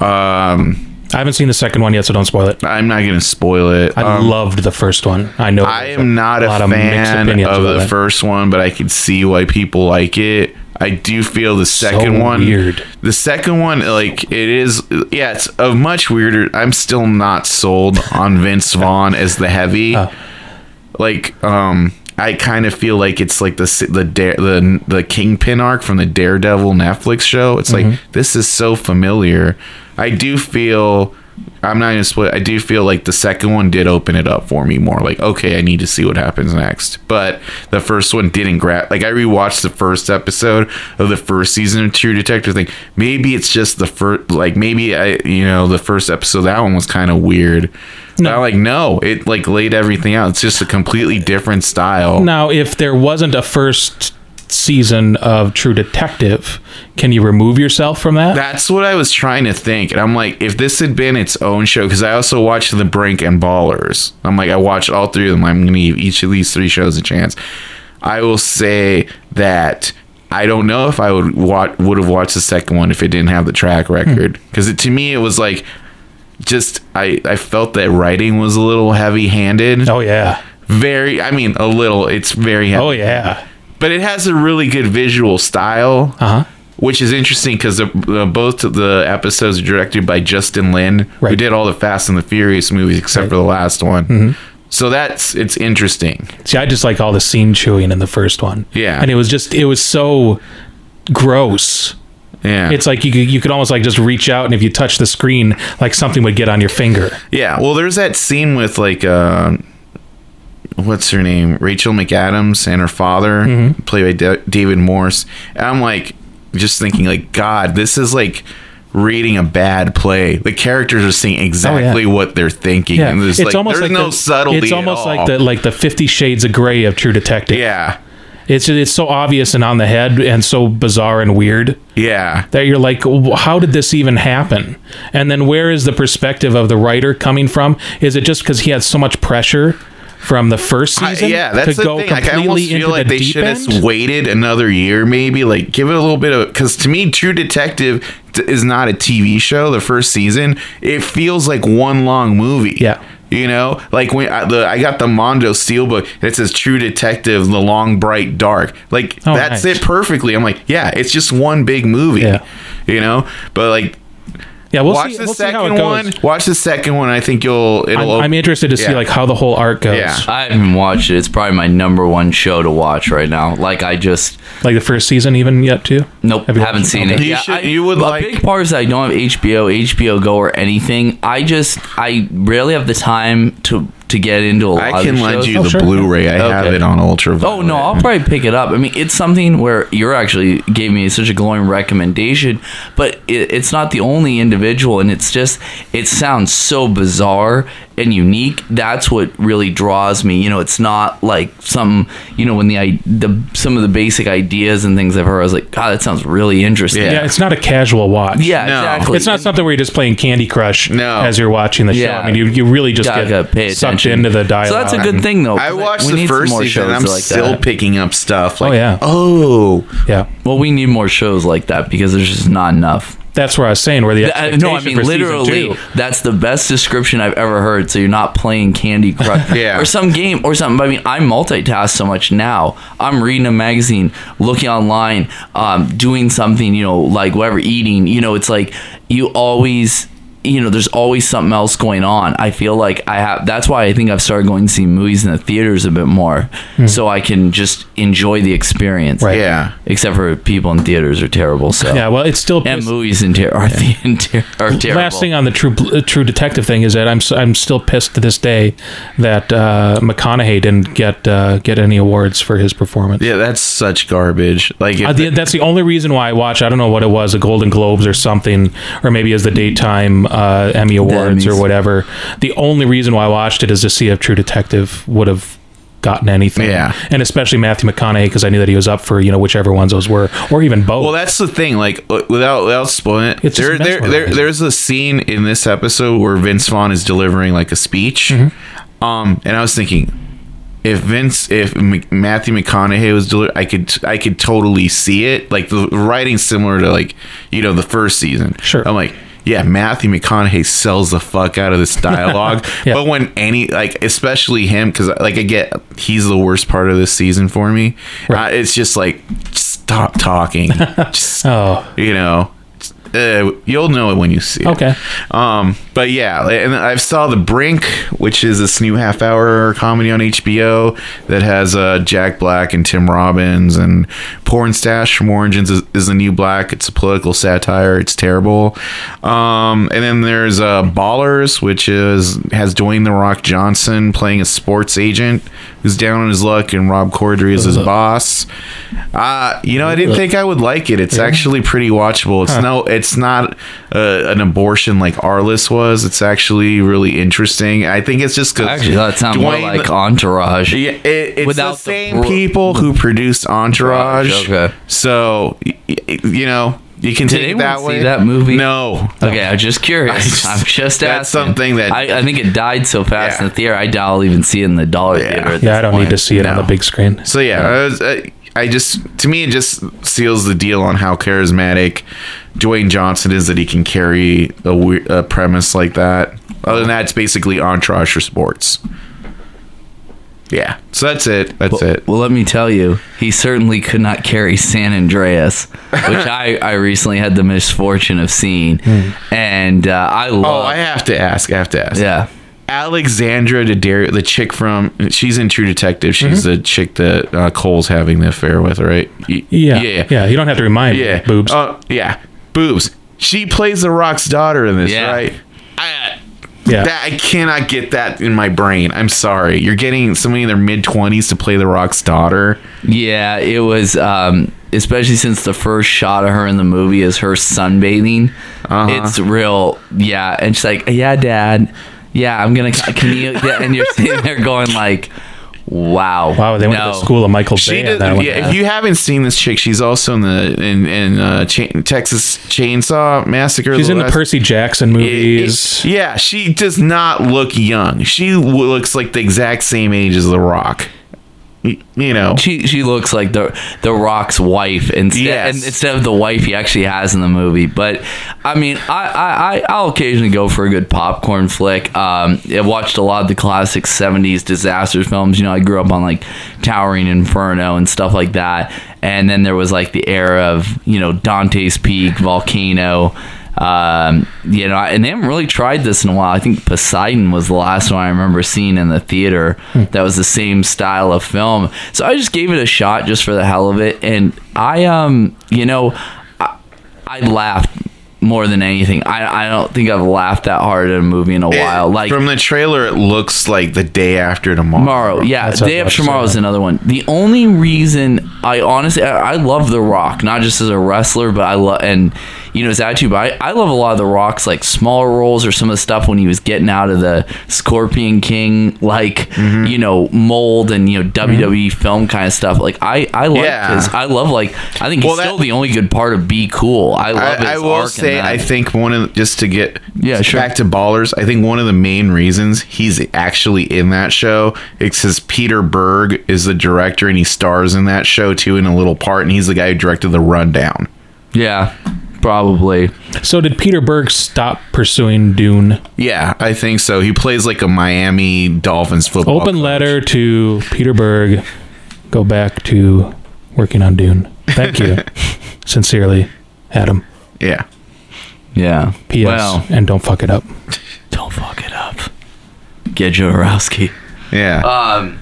Speaker 1: Um,
Speaker 3: I haven't seen the second one yet, so don't spoil it.
Speaker 1: I'm not going to spoil it.
Speaker 3: I
Speaker 1: Um,
Speaker 3: loved the first one. I know.
Speaker 1: I am not a, fan
Speaker 3: opinions
Speaker 1: of the
Speaker 3: it.
Speaker 1: first one, but I could see why people like it. I do feel the second one
Speaker 3: weird.
Speaker 1: The second one, like it is, yeah, it's a much weirder. I'm still not sold on Vince <laughs> Vaughn as the heavy.
Speaker 3: Oh.
Speaker 1: Like, um, I kind of feel like it's like the the dare, the the Kingpin arc from the Daredevil Netflix show. It's
Speaker 3: Mm-hmm.
Speaker 1: like this is so familiar. I do feel. I'm not gonna split. I do feel like the second one did open it up for me more. Like, okay, I need to see what happens next. But the first one didn't grab. Like, I rewatched the first episode of the first season of True Detective. Think maybe it's just the first. Like, maybe I, you know, the first episode that one was kind of weird. No, like no, it like laid everything out. It's just a completely different style.
Speaker 3: Now, if there wasn't a first season of True Detective, can you remove yourself from that?
Speaker 1: That's what I was trying to think. And I'm like, if this had been its own show, because I also watched The Brink and Ballers. I'm like, I watched all three of them. I'm going to give each of these three shows a chance. I will say that I don't know if I would watch, would have watched the second one if it didn't have the track hmm. record. Because to me, it was like, just I, I felt that writing was a little heavy handed.
Speaker 3: oh yeah.
Speaker 1: Very, I mean, a little. It's very heavy.
Speaker 3: Oh yeah.
Speaker 1: But it has a really good visual style
Speaker 3: Uh huh.
Speaker 1: which is interesting because uh, both of the episodes are directed by Justin Lin, who did all the Fast and the Furious movies except for the last one. So that's it's interesting.
Speaker 3: See, I just like all the scene chewing in the first one.
Speaker 1: Yeah.
Speaker 3: And it was just it was so gross.
Speaker 1: Yeah,
Speaker 3: It's like you could, you could almost like just reach out and if you touch the screen, like something would get on your finger.
Speaker 1: yeah. Well, there's that scene with like uh, what's her name, Rachel McAdams and her father,
Speaker 3: Mm-hmm.
Speaker 1: played by Da- David Morse, and I'm like just thinking like, God, this is like. Reading a bad play, the characters are saying exactly what they're thinking,
Speaker 3: Oh, Yeah,
Speaker 1: and there's
Speaker 3: it's
Speaker 1: like,
Speaker 3: almost
Speaker 1: there's
Speaker 3: like
Speaker 1: no
Speaker 3: the,
Speaker 1: subtlety.
Speaker 3: It's almost like the like the Fifty Shades of Grey of True Detective.
Speaker 1: yeah,
Speaker 3: It's it's so obvious and on the head and so bizarre and weird
Speaker 1: Yeah.
Speaker 3: that you're like, how did this even happen? And then where is the perspective of the writer coming from? Is it just because he had so much pressure from the first
Speaker 1: I-
Speaker 3: season
Speaker 1: yeah, that's
Speaker 3: to
Speaker 1: the
Speaker 3: go
Speaker 1: thing. Like, I almost feel like
Speaker 3: the
Speaker 1: they should
Speaker 3: end?
Speaker 1: have waited another year, maybe. Like, give it a little bit of because to me, True Detective t- is not a TV show. The first season, it feels like one long movie.
Speaker 3: Yeah.
Speaker 1: You know, like when I, the I got the Mondo Steelbook and it says True Detective: The Long Bright Dark. Like
Speaker 3: Oh,
Speaker 1: that's
Speaker 3: nice.
Speaker 1: it perfectly. I'm like, yeah, it's just one big movie.
Speaker 3: Yeah.
Speaker 1: You know, but like
Speaker 3: Yeah, we'll
Speaker 1: watch
Speaker 3: see.
Speaker 1: the
Speaker 3: We'll see how
Speaker 1: second
Speaker 3: it
Speaker 1: one.
Speaker 3: goes.
Speaker 1: Watch the second one. I think you'll. It'll.
Speaker 3: I'm, I'm interested to see
Speaker 1: Yeah.
Speaker 3: like how the whole arc goes.
Speaker 1: Yeah.
Speaker 2: I haven't watched it. It's probably my number one show to watch right now. Like I just
Speaker 3: Like the first season, even yet too.
Speaker 2: nope,
Speaker 3: Have
Speaker 2: haven't
Speaker 3: watched it?
Speaker 2: seen it.
Speaker 3: Okay.
Speaker 1: You
Speaker 2: Yeah,
Speaker 1: should-
Speaker 2: I-
Speaker 1: you would like-
Speaker 2: big part is that I don't have HBO, HBO Go, or anything. I just I rarely have the time to to get into a lot
Speaker 1: I can
Speaker 2: the
Speaker 1: lend
Speaker 2: shows.
Speaker 1: you
Speaker 3: Oh,
Speaker 1: the
Speaker 3: sure.
Speaker 1: Blu-ray. I have it on Ultra.
Speaker 2: Oh no, I'll probably pick it up. I mean, it's something where you're actually gave me such a glowing recommendation, but it, it's not the only individual, and it's just it sounds so bizarre and unique. That's what really draws me. You know, it's not like some you know when the i- the some of the basic ideas and things I've heard. I was like, God, that sounds really interesting.
Speaker 1: Yeah.
Speaker 3: Yeah, it's not a casual watch.
Speaker 2: Yeah,
Speaker 1: No.
Speaker 2: exactly.
Speaker 3: It's not something where you're just playing Candy Crush
Speaker 1: No.
Speaker 3: as you're watching the show.
Speaker 2: Yeah.
Speaker 3: I mean, you, you really just
Speaker 2: Gotta,
Speaker 3: get
Speaker 2: gotta pay
Speaker 3: sucked
Speaker 2: attention.
Speaker 3: into the dialogue.
Speaker 2: So that's a good thing, though.
Speaker 1: I watched
Speaker 2: we
Speaker 1: the
Speaker 2: need
Speaker 1: first
Speaker 2: more
Speaker 1: season.
Speaker 2: shows
Speaker 1: I'm
Speaker 2: like
Speaker 1: still
Speaker 2: that.
Speaker 1: picking up stuff. Like,
Speaker 3: Oh, yeah.
Speaker 1: Oh,
Speaker 3: Yeah,
Speaker 2: Well, we need more shows like that because there's just not enough.
Speaker 3: that's where I was saying where the
Speaker 2: Th- uh, no, I mean
Speaker 3: for
Speaker 2: literally. That's the best description I've ever heard. So you're not playing Candy Crush, <laughs>
Speaker 1: Yeah.
Speaker 2: or some game or something. I mean, I multitask so much now. I'm reading a magazine, looking online, um, doing something. You know, like whatever, eating. You know, it's like you always. You know, there's always something else going on. I feel like I have. That's why I think I've started going to see movies in the theaters a bit more, so I can just enjoy the experience.
Speaker 3: Right.
Speaker 1: yeah.
Speaker 2: Except for people in theaters are terrible. So
Speaker 3: Yeah, well, it's still
Speaker 2: and
Speaker 3: pissed-
Speaker 2: movies in ter- are, the, <laughs> in ter- are terrible.
Speaker 3: Last thing on the true uh, true detective thing is that I'm s- I'm still pissed to this day that uh, McConaughey didn't get uh, get any awards for his performance.
Speaker 1: Yeah, that's such garbage. Like, if
Speaker 3: Uh, the, that's the only reason why I watch. I don't know what it was, the Golden Globes or something, or maybe as the daytime uh, Emmy Awards or whatever. The only reason why I watched it is to see if True Detective would have gotten anything.
Speaker 1: Yeah.
Speaker 3: and especially Matthew McConaughey because I knew that he was up for you know whichever ones those were, or even both.
Speaker 1: Well, that's the thing. Like, uh, without without spoiling it, there, there, there, there's a scene in this episode where Vince Vaughn is delivering like a speech.
Speaker 3: Mm-hmm.
Speaker 1: Um, and I was thinking, if Vince, if M- Matthew McConaughey was deli- I could, I could totally see it. Like the writing's similar to like, you know, the first season.
Speaker 3: Sure.
Speaker 1: I'm like. Yeah, Matthew McConaughey sells the fuck out of this <laughs> dialogue.
Speaker 3: Yeah.
Speaker 1: But when any like, especially him, because like I get he's the worst part of this season for me.
Speaker 3: Right.
Speaker 1: Uh, it's just like stop talking. <laughs> just
Speaker 3: oh,
Speaker 1: you know uh, you'll know it when you see it.
Speaker 3: Okay.
Speaker 1: um but yeah and i saw the brink which is this new half hour comedy on hbo that has uh jack black and tim robbins and Pornstache from origins is, is the new black. It's a political satire. It's terrible. Um and then there's uh ballers which is has dwayne the rock johnson playing a sports agent who's down on his luck and rob corddry is his boss. Uh you know i didn't think i would like it. It's actually pretty watchable. It's no it's not uh, an abortion like arliss was it's actually really interesting i think it's just because
Speaker 2: Actually, that sounds more like Entourage.
Speaker 1: yeah, it, it's
Speaker 2: Without
Speaker 1: the
Speaker 2: the
Speaker 1: same
Speaker 2: bro-
Speaker 1: people who produced Entourage.
Speaker 2: Okay.
Speaker 1: So, y- y- you know, you can
Speaker 2: Did
Speaker 1: take it
Speaker 2: anyone
Speaker 1: that
Speaker 2: see
Speaker 1: way.
Speaker 2: that movie?
Speaker 1: No.
Speaker 2: Okay, I'm just curious. <laughs>
Speaker 1: I just-
Speaker 2: I'm just
Speaker 1: that's
Speaker 2: asking.
Speaker 1: something that-
Speaker 2: I, I think it died so fast
Speaker 1: Yeah.
Speaker 2: in the theater. I doubt I'll even see it in the dollar
Speaker 1: Yeah.
Speaker 2: theater. at
Speaker 3: yeah,
Speaker 2: this
Speaker 3: I don't need to see it on the big screen.
Speaker 1: So yeah, I, was, I, I just to me it just seals the deal on how charismatic Dwayne Johnson is that he can carry a, we- a premise like that. Other than that, it's basically Entourage for sports. Yeah, so that's it. That's it.
Speaker 2: Well, let me tell you, he certainly could not carry San Andreas, which I, <laughs> I recently had the misfortune of seeing, and uh, I love.
Speaker 1: Oh, I have to ask. I have to ask.
Speaker 2: yeah.
Speaker 1: Alexandra Daddario, the chick from she's in True Detective. She's the chick that uh, Cole's having the affair with, right? Y-
Speaker 3: Yeah,
Speaker 1: yeah,
Speaker 3: yeah. You don't have to remind me.
Speaker 1: yeah.
Speaker 3: boobs.
Speaker 1: Oh, yeah, boobs. She plays the Rock's daughter in this,
Speaker 2: Yeah.
Speaker 1: right? I,
Speaker 3: yeah,
Speaker 1: that, I cannot get that in my brain. I'm sorry. You're getting somebody in their mid twenties to play the Rock's daughter.
Speaker 2: Yeah, it was, um, especially since the first shot of her in the movie is her sunbathing.
Speaker 1: Uh-huh.
Speaker 2: It's real, yeah. And she's like, "Yeah, Dad, yeah, I'm gonna." Can you? Yeah, and you're sitting <laughs> there going like, Wow.
Speaker 3: Wow, they went to the school of Michael
Speaker 1: She
Speaker 3: Bay. on
Speaker 1: did,
Speaker 3: that one.
Speaker 1: yeah, if you haven't seen this chick, she's also in the in in uh, Cha- Texas Chainsaw Massacre.
Speaker 3: She's in the
Speaker 1: last-
Speaker 3: Percy Jackson movies.
Speaker 1: it- yeah, she does not look young. She looks like the exact same age as The Rock. You know,
Speaker 2: She she looks like the the Rock's wife instead
Speaker 1: Yes.
Speaker 2: instead of the wife he actually has in the movie. But I mean, I I I'll occasionally go for a good popcorn flick. Um, I watched a lot of the classic '70s disaster films. You know, I grew up on like Towering Inferno and stuff like that. And then there was like the era of you know Dante's Peak, Volcano. Um, you know, and they haven't really tried this in a while. I think Poseidon was the last one I remember seeing in the theater. That was the same style of film. So I just gave it a shot just for the hell of it, and I, um, you know, I, I laughed more than anything. I, I don't think I've laughed that hard at a movie in a while. Like
Speaker 1: from the trailer, it looks like the day after tomorrow.
Speaker 2: Tomorrow, yeah.
Speaker 3: That's
Speaker 2: Day After Tomorrow is another one. The only reason I honestly, I, I love The Rock, not just as a wrestler, but I love and you know his attitude. But I, I love a lot of The Rock's like smaller roles or some of the stuff when he was getting out of the Scorpion King, like
Speaker 1: Mm-hmm.
Speaker 2: you know mold and you know WWE film kind of stuff. Like I, I like
Speaker 1: Yeah.
Speaker 2: his. I love like I think he's
Speaker 1: Well, that-
Speaker 2: still the only good part of Be Cool. I love his
Speaker 1: I, I will say. I think one of just to get
Speaker 2: Yeah, sure.
Speaker 1: back to Ballers. I think one of the main reasons he's actually in that show is because Peter Berg is the director and he stars in that show too in a little part, and he's the guy who directed The Rundown.
Speaker 2: yeah, probably.
Speaker 3: So did Peter Berg stop pursuing Dune?
Speaker 1: Yeah, I think so. He plays like a Miami Dolphins football.
Speaker 3: Open
Speaker 1: coach.
Speaker 3: letter to Peter Berg. Go back to working on Dune. Thank you. <laughs> Sincerely, Adam.
Speaker 1: Yeah.
Speaker 2: Yeah.
Speaker 3: P.S.
Speaker 2: Well,
Speaker 3: and don't fuck it up. <laughs>
Speaker 2: don't fuck it up. Get Jodorowsky.
Speaker 1: Yeah.
Speaker 2: Um,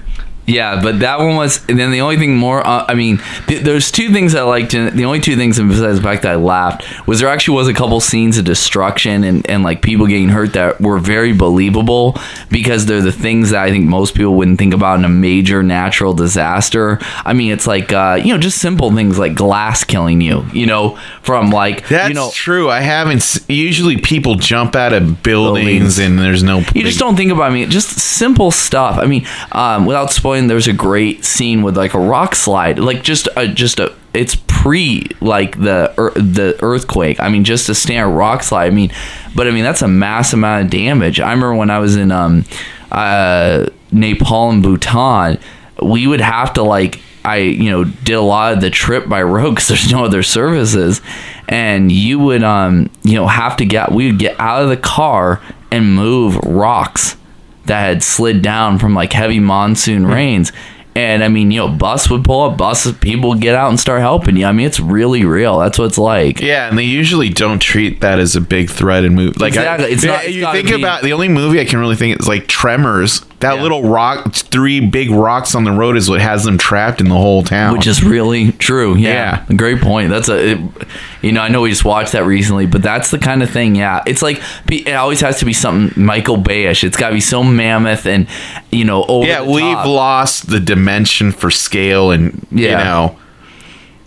Speaker 2: yeah, but that one was. And then the only thing more, uh, I mean, th- there's two things I liked. In, the only two things, and besides the fact that I laughed, was there actually was a couple scenes of destruction and, and like people getting hurt that were very believable because they're the things that I think most people wouldn't think about in a major natural disaster. I mean, it's like uh, you know, just simple things like glass killing you. You know, from like
Speaker 1: That's
Speaker 2: you know.
Speaker 1: true. I haven't. s- Usually, people jump out of buildings,
Speaker 2: Buildings.
Speaker 1: and there's no.
Speaker 2: you just don't think about I mean just simple stuff i mean um, without spoiling there's a great scene with like a rock slide like just a just a it's pre like the ear- the earthquake. I mean just a standard rock slide i mean but i mean that's a mass amount of damage. I remember when i was in um uh nepal and bhutan we would have to like I you know did a lot of the trip by road because there's no other services, and you would um you know have to get we would get out of the car and move rocks that had slid down from like heavy monsoon hmm. rains. And I mean, you know, bus would pull up, buses, people would get out and start helping you. I mean, it's really real. That's what it's like.
Speaker 1: Yeah, and they usually don't treat that as a big threat in movie. Like,
Speaker 2: Exactly.
Speaker 1: I,
Speaker 2: It's not- it's
Speaker 1: you think
Speaker 2: be-
Speaker 1: about the only movie I can really think is like Tremors. That
Speaker 2: Yeah.
Speaker 1: little rock, three big rocks on the road is what has them trapped in the whole town.
Speaker 2: which is really true. Yeah,
Speaker 1: Yeah.
Speaker 2: great point. That's a, it, you know, I know we just watched that recently, but that's the kind of thing. Yeah, it's like it always has to be something Michael Bayish. It's got to be so mammoth and you know over.
Speaker 1: yeah, we've lost the dimension for scale, and you know,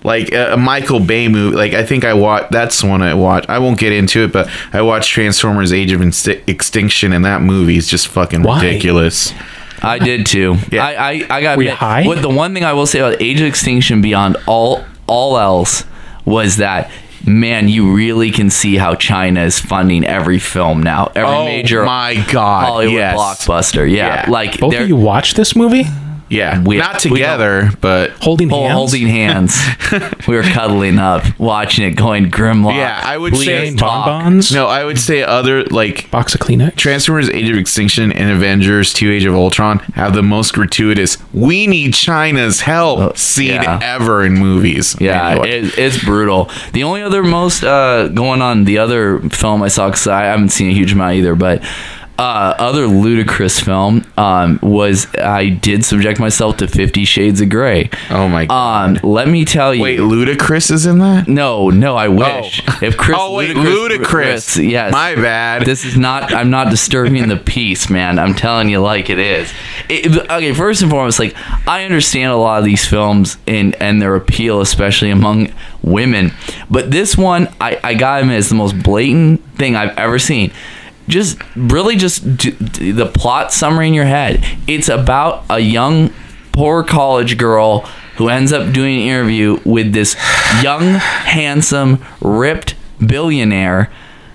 Speaker 1: like a, a Michael Bay movie. Like I think I watched. That's the one I watched. I won't get into it, but I watched Transformers: Age of Insti- Extinction, and that movie is just fucking
Speaker 3: Why?
Speaker 1: ridiculous.
Speaker 2: I did too.
Speaker 1: Yeah.
Speaker 2: I I, I got
Speaker 3: Were you high?
Speaker 2: What the one thing I will say about Age of Extinction beyond all all else was that. Man, you really can see how China is funding every film now. Every
Speaker 1: Oh
Speaker 2: major
Speaker 1: my God,
Speaker 2: Hollywood
Speaker 1: yes.
Speaker 2: blockbuster. Yeah,
Speaker 1: Yeah.
Speaker 2: like
Speaker 3: Both of you watched this movie?
Speaker 1: Yeah,
Speaker 2: We-
Speaker 1: not
Speaker 2: we
Speaker 1: together, but
Speaker 3: Holding hands?
Speaker 2: holding hands. <laughs> we were cuddling up, watching it, going Grimlock.
Speaker 1: Yeah, I would
Speaker 2: please
Speaker 1: say-
Speaker 2: talk.
Speaker 3: Bonbons?
Speaker 1: no, I would say other like
Speaker 3: Box of Kleenex?
Speaker 1: Transformers: Age of Extinction and Avengers: Two: Age of Ultron have the most gratuitous "We need China's help" scene
Speaker 2: Oh, yeah.
Speaker 1: ever in movies.
Speaker 2: Yeah,
Speaker 1: Anyway.
Speaker 2: it, it's brutal. The only other most uh, going on the other film I saw because I haven't seen a huge amount either, but uh, other ludicrous film um, was I did subject myself to Fifty Shades of Grey.
Speaker 1: oh my god!
Speaker 2: Um, let me tell you.
Speaker 1: Wait, Ludacris is in that?
Speaker 2: no, no, I wish. If Chris
Speaker 1: oh wait,
Speaker 2: Ludacris-
Speaker 1: Ludacris.
Speaker 2: yes.
Speaker 1: my bad.
Speaker 2: This is not. I'm not disturbing the peace, man. I'm telling you, like it is. It, okay, first and foremost, like I understand a lot of these films and and their appeal, especially among women. But this one, I I got him as the most blatant thing I've ever seen. Just really, just d- d- the plot summary in your head. It's about a young poor college girl who ends up doing an interview with this young, handsome, ripped billionaire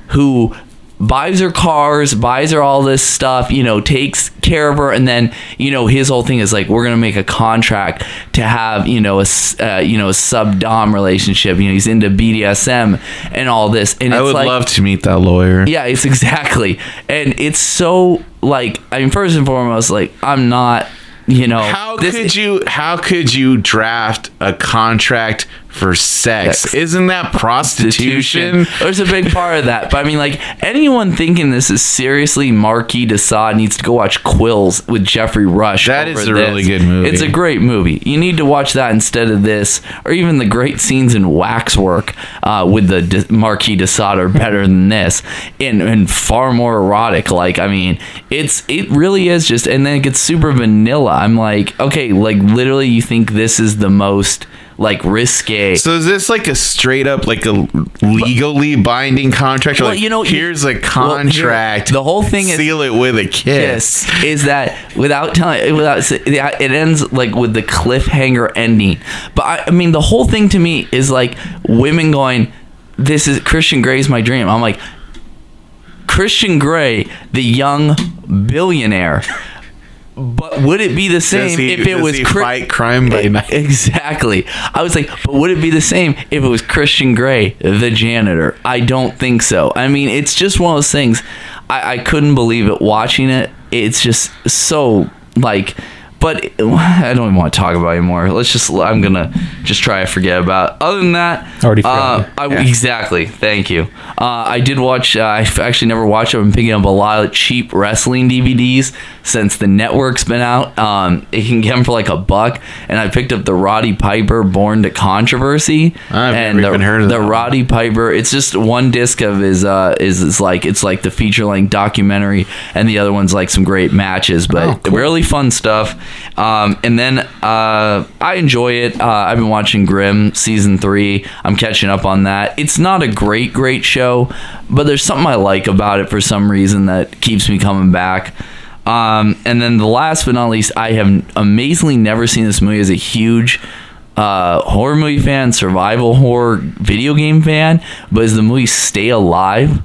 Speaker 2: who buys her cars, buys her all this stuff, you know, takes care of her, and then you know his whole thing is like we're gonna make a contract to have you know a uh, you know a sub dom relationship. You know, he's into BDSM and all this, and
Speaker 1: I would
Speaker 2: like,
Speaker 1: love to meet that lawyer.
Speaker 2: yeah, it's exactly, and it's so like I mean, first and foremost, like I'm not. You know,
Speaker 1: How
Speaker 2: this-
Speaker 1: could you how could you draft a contract for sex?
Speaker 2: Sex.
Speaker 1: Isn't that prostitution?
Speaker 2: There's a big part of that. But I mean, like, anyone thinking this is seriously Marquis de Sade needs to go watch Quills with Geoffrey Rush.
Speaker 1: That is a really good movie.
Speaker 2: It's a great movie. You need to watch that instead of this, or even the great scenes in Waxwork uh, with the de- Marquis de Sade are better than this, and, and far more erotic. Like, I mean, it's it really is just, and then it gets super vanilla. I'm like, okay, like literally, you think this is the most like risque.
Speaker 1: So is this like a straight up like a legally binding contract?
Speaker 2: Well,
Speaker 1: like,
Speaker 2: you know,
Speaker 1: here's a
Speaker 2: Well,
Speaker 1: contract.
Speaker 2: the whole thing is
Speaker 1: seal it with a kiss.
Speaker 2: kiss is that without telling without it ends like with the cliffhanger ending but I, I mean the whole thing to me is like women going this is christian grey's my dream i'm like christian grey the young billionaire but would it be the same
Speaker 1: he,
Speaker 2: if it was
Speaker 1: he
Speaker 2: Chri-
Speaker 1: fight crime by <laughs> night?
Speaker 2: Exactly. I was like, but would it be the same if it was Christian Grey, the janitor? I don't think so. I mean, it's just one of those things. I, I couldn't believe it watching it. It's just so like. But <laughs> I don't even want to talk about it anymore. Let's just. I'm gonna just try to forget about. it. Other than that,
Speaker 3: Already
Speaker 2: uh. I, Exactly. Thank you. Uh, I did watch. Uh, I've actually never watched it. I've been picking up a lot of cheap wrestling DVDs since the network's been out. Um, you can get them for like a buck, and I picked up the Roddy Piper Born to Controversy.
Speaker 1: I've
Speaker 2: and
Speaker 1: never
Speaker 2: the,
Speaker 1: even heard of
Speaker 2: the. Roddy Piper. It's just one disc of his. Uh, is is like it's like the feature length documentary, and the other one's like some great matches, but
Speaker 1: Oh, cool.
Speaker 2: really fun stuff. Um, and then uh, I enjoy it. Uh, I've been watching Grimm season three. I'm catching up on that. It's not a great, great show, but there's something I like about it for some reason that keeps me coming back. Um, and then the last but not least, I have amazingly never seen this movie as a huge uh, horror movie fan, survival horror video game fan, but is the movie Stay Alive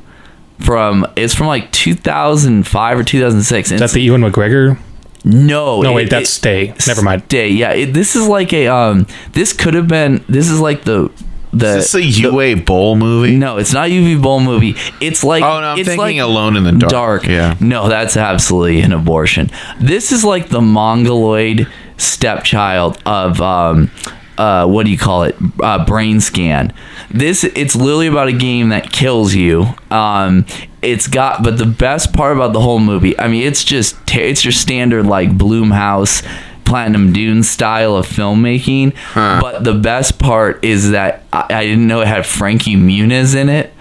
Speaker 2: from it's from like 2005 or 2006. And
Speaker 3: Is that the Ewan McGregor?
Speaker 2: No,
Speaker 3: No,
Speaker 2: it-
Speaker 3: wait, that's
Speaker 2: it-
Speaker 3: Stay. Never mind.
Speaker 2: Stay. Yeah, it, this is like a um. This could have been. This is like the the.
Speaker 1: Is this a Uwe Boll movie?
Speaker 2: no, it's not Uwe Boll movie. It's like
Speaker 1: Oh no, I'm
Speaker 2: it's
Speaker 1: thinking
Speaker 2: like
Speaker 1: Alone in the Dark.
Speaker 2: dark.
Speaker 1: Yeah.
Speaker 2: No, that's absolutely an abortion. This is like the mongoloid stepchild of um uh what do you call it? Uh brain scan. This it's literally about a game that kills you. Um it's got but the best part about the whole movie, I mean it's just it's your standard like Blumhouse Platinum Dune style of filmmaking. But the best part is that I, I didn't know it had Frankie Muniz in it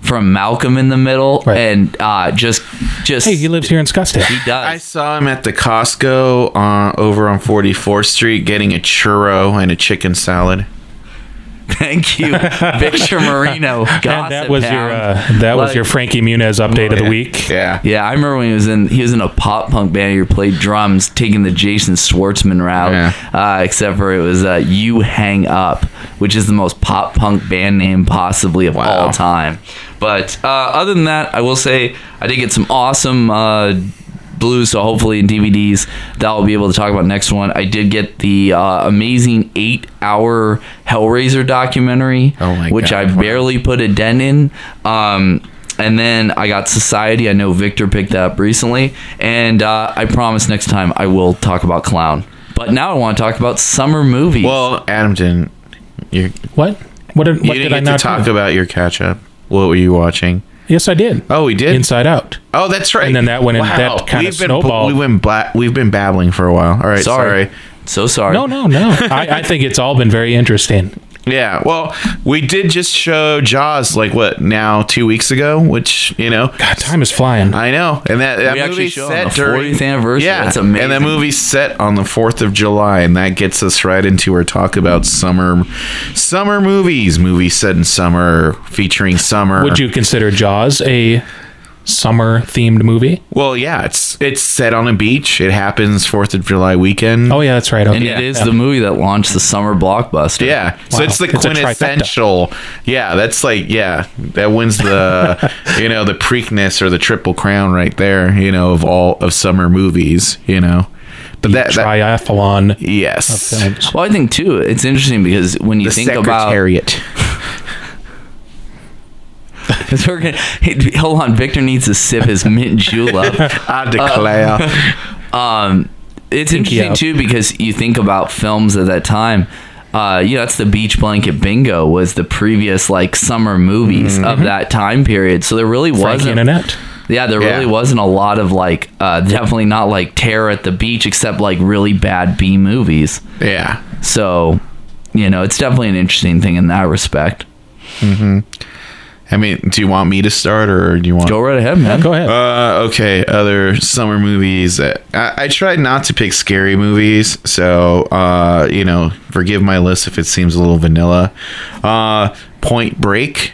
Speaker 2: from Malcolm in the Middle,
Speaker 3: Right.
Speaker 2: and uh, just just
Speaker 3: Hey, he lives here in Scottsdale.
Speaker 2: he does.
Speaker 1: I saw him at the Costco uh, over on 44th Street getting a churro and a chicken salad.
Speaker 2: Thank you, Victor Marino. <laughs>
Speaker 3: And that
Speaker 2: Gossip
Speaker 3: was your uh, that was your Frankie Muniz update of the week.
Speaker 1: Yeah.
Speaker 2: Yeah, I remember when he was in he was in a pop punk band. He played drums, taking the Jason Schwartzman route.
Speaker 1: Yeah.
Speaker 2: Uh, except for it was uh, "You Hang Up," which is the most pop punk band name possibly of
Speaker 1: Wow.
Speaker 2: all time. But uh, other than that, I will say I did get some awesome blues. So hopefully in DVDs that I'll be able to talk about next one. I did get the uh, amazing eight-hour Hellraiser documentary,
Speaker 1: Oh my
Speaker 2: which
Speaker 1: God,
Speaker 2: I barely put a dent in. Um, and then I got Society. I know Victor picked that up recently, and uh, I promise next time I will talk about Clown. But now I want to talk about summer movies.
Speaker 1: Well, Adam didn't. You,
Speaker 3: What? What did,
Speaker 1: you didn't
Speaker 3: did I not
Speaker 1: to talk
Speaker 3: do?
Speaker 1: about your catch up. What were you watching?
Speaker 3: Yes, I did.
Speaker 1: Oh, we did.
Speaker 3: Inside Out.
Speaker 1: oh, that's right.
Speaker 3: And then that went in- that kinda
Speaker 1: We've been-
Speaker 3: snowballed.
Speaker 1: We've been bla- we've been babbling for a while. All right,
Speaker 2: sorry.
Speaker 1: sorry.
Speaker 2: so sorry.
Speaker 3: No, no, no. I, I think it's all been very interesting.
Speaker 1: Yeah. Well, we did just show Jaws like what now two weeks ago, which you know.
Speaker 3: God, time is flying.
Speaker 1: I know, and that, that
Speaker 2: We actually
Speaker 1: set
Speaker 2: on the
Speaker 1: during
Speaker 2: 40th anniversary.
Speaker 1: Yeah,
Speaker 2: That's amazing.
Speaker 1: And that movie's set on the Fourth of July, and that gets us right into our talk about summer, summer movies. Movies set in summer, featuring summer.
Speaker 3: Would you consider Jaws a summer themed movie.
Speaker 1: Well, yeah, it's it's set on a beach. It happens Fourth of July weekend.
Speaker 3: Oh yeah, that's right. Okay.
Speaker 2: And
Speaker 3: yeah,
Speaker 2: it is
Speaker 3: yeah.
Speaker 2: the movie that launched the summer blockbuster.
Speaker 1: Yeah, so it's the
Speaker 3: It's
Speaker 1: quintessential. Yeah, that's like yeah, that wins the <laughs> you know the Preakness or the Triple Crown right there. You know of all of summer movies. You know, but that, that
Speaker 3: triathlon
Speaker 1: yes.
Speaker 2: Well, I think too, it's interesting because when you
Speaker 1: the
Speaker 2: think about
Speaker 1: Secretariat.
Speaker 2: Because <laughs> we're gonna hey, hold on. Victor needs to sip his mint julep. <laughs>
Speaker 1: I declare. <laughs>
Speaker 2: Um, it's interesting
Speaker 3: out.
Speaker 2: too because you think about films at that time. Uh, you know, that's the Beach Blanket Bingo was the previous like summer movies of that time period. So there really
Speaker 3: Frankie
Speaker 2: wasn't.
Speaker 3: and Annette.
Speaker 2: Yeah, there
Speaker 1: Yeah.
Speaker 2: really wasn't a lot of like, uh, definitely not like Terror at the Beach, except like really bad B movies.
Speaker 1: yeah.
Speaker 2: So, you know, it's definitely an interesting thing in that respect.
Speaker 1: I mean, do you want me to start or do you want?
Speaker 2: Go right ahead, man.
Speaker 3: Go ahead.
Speaker 1: Uh, okay. Other summer movies. that- I, I tried not to pick scary movies, so uh, you know, forgive my list if it seems a little vanilla. Uh, Point Break,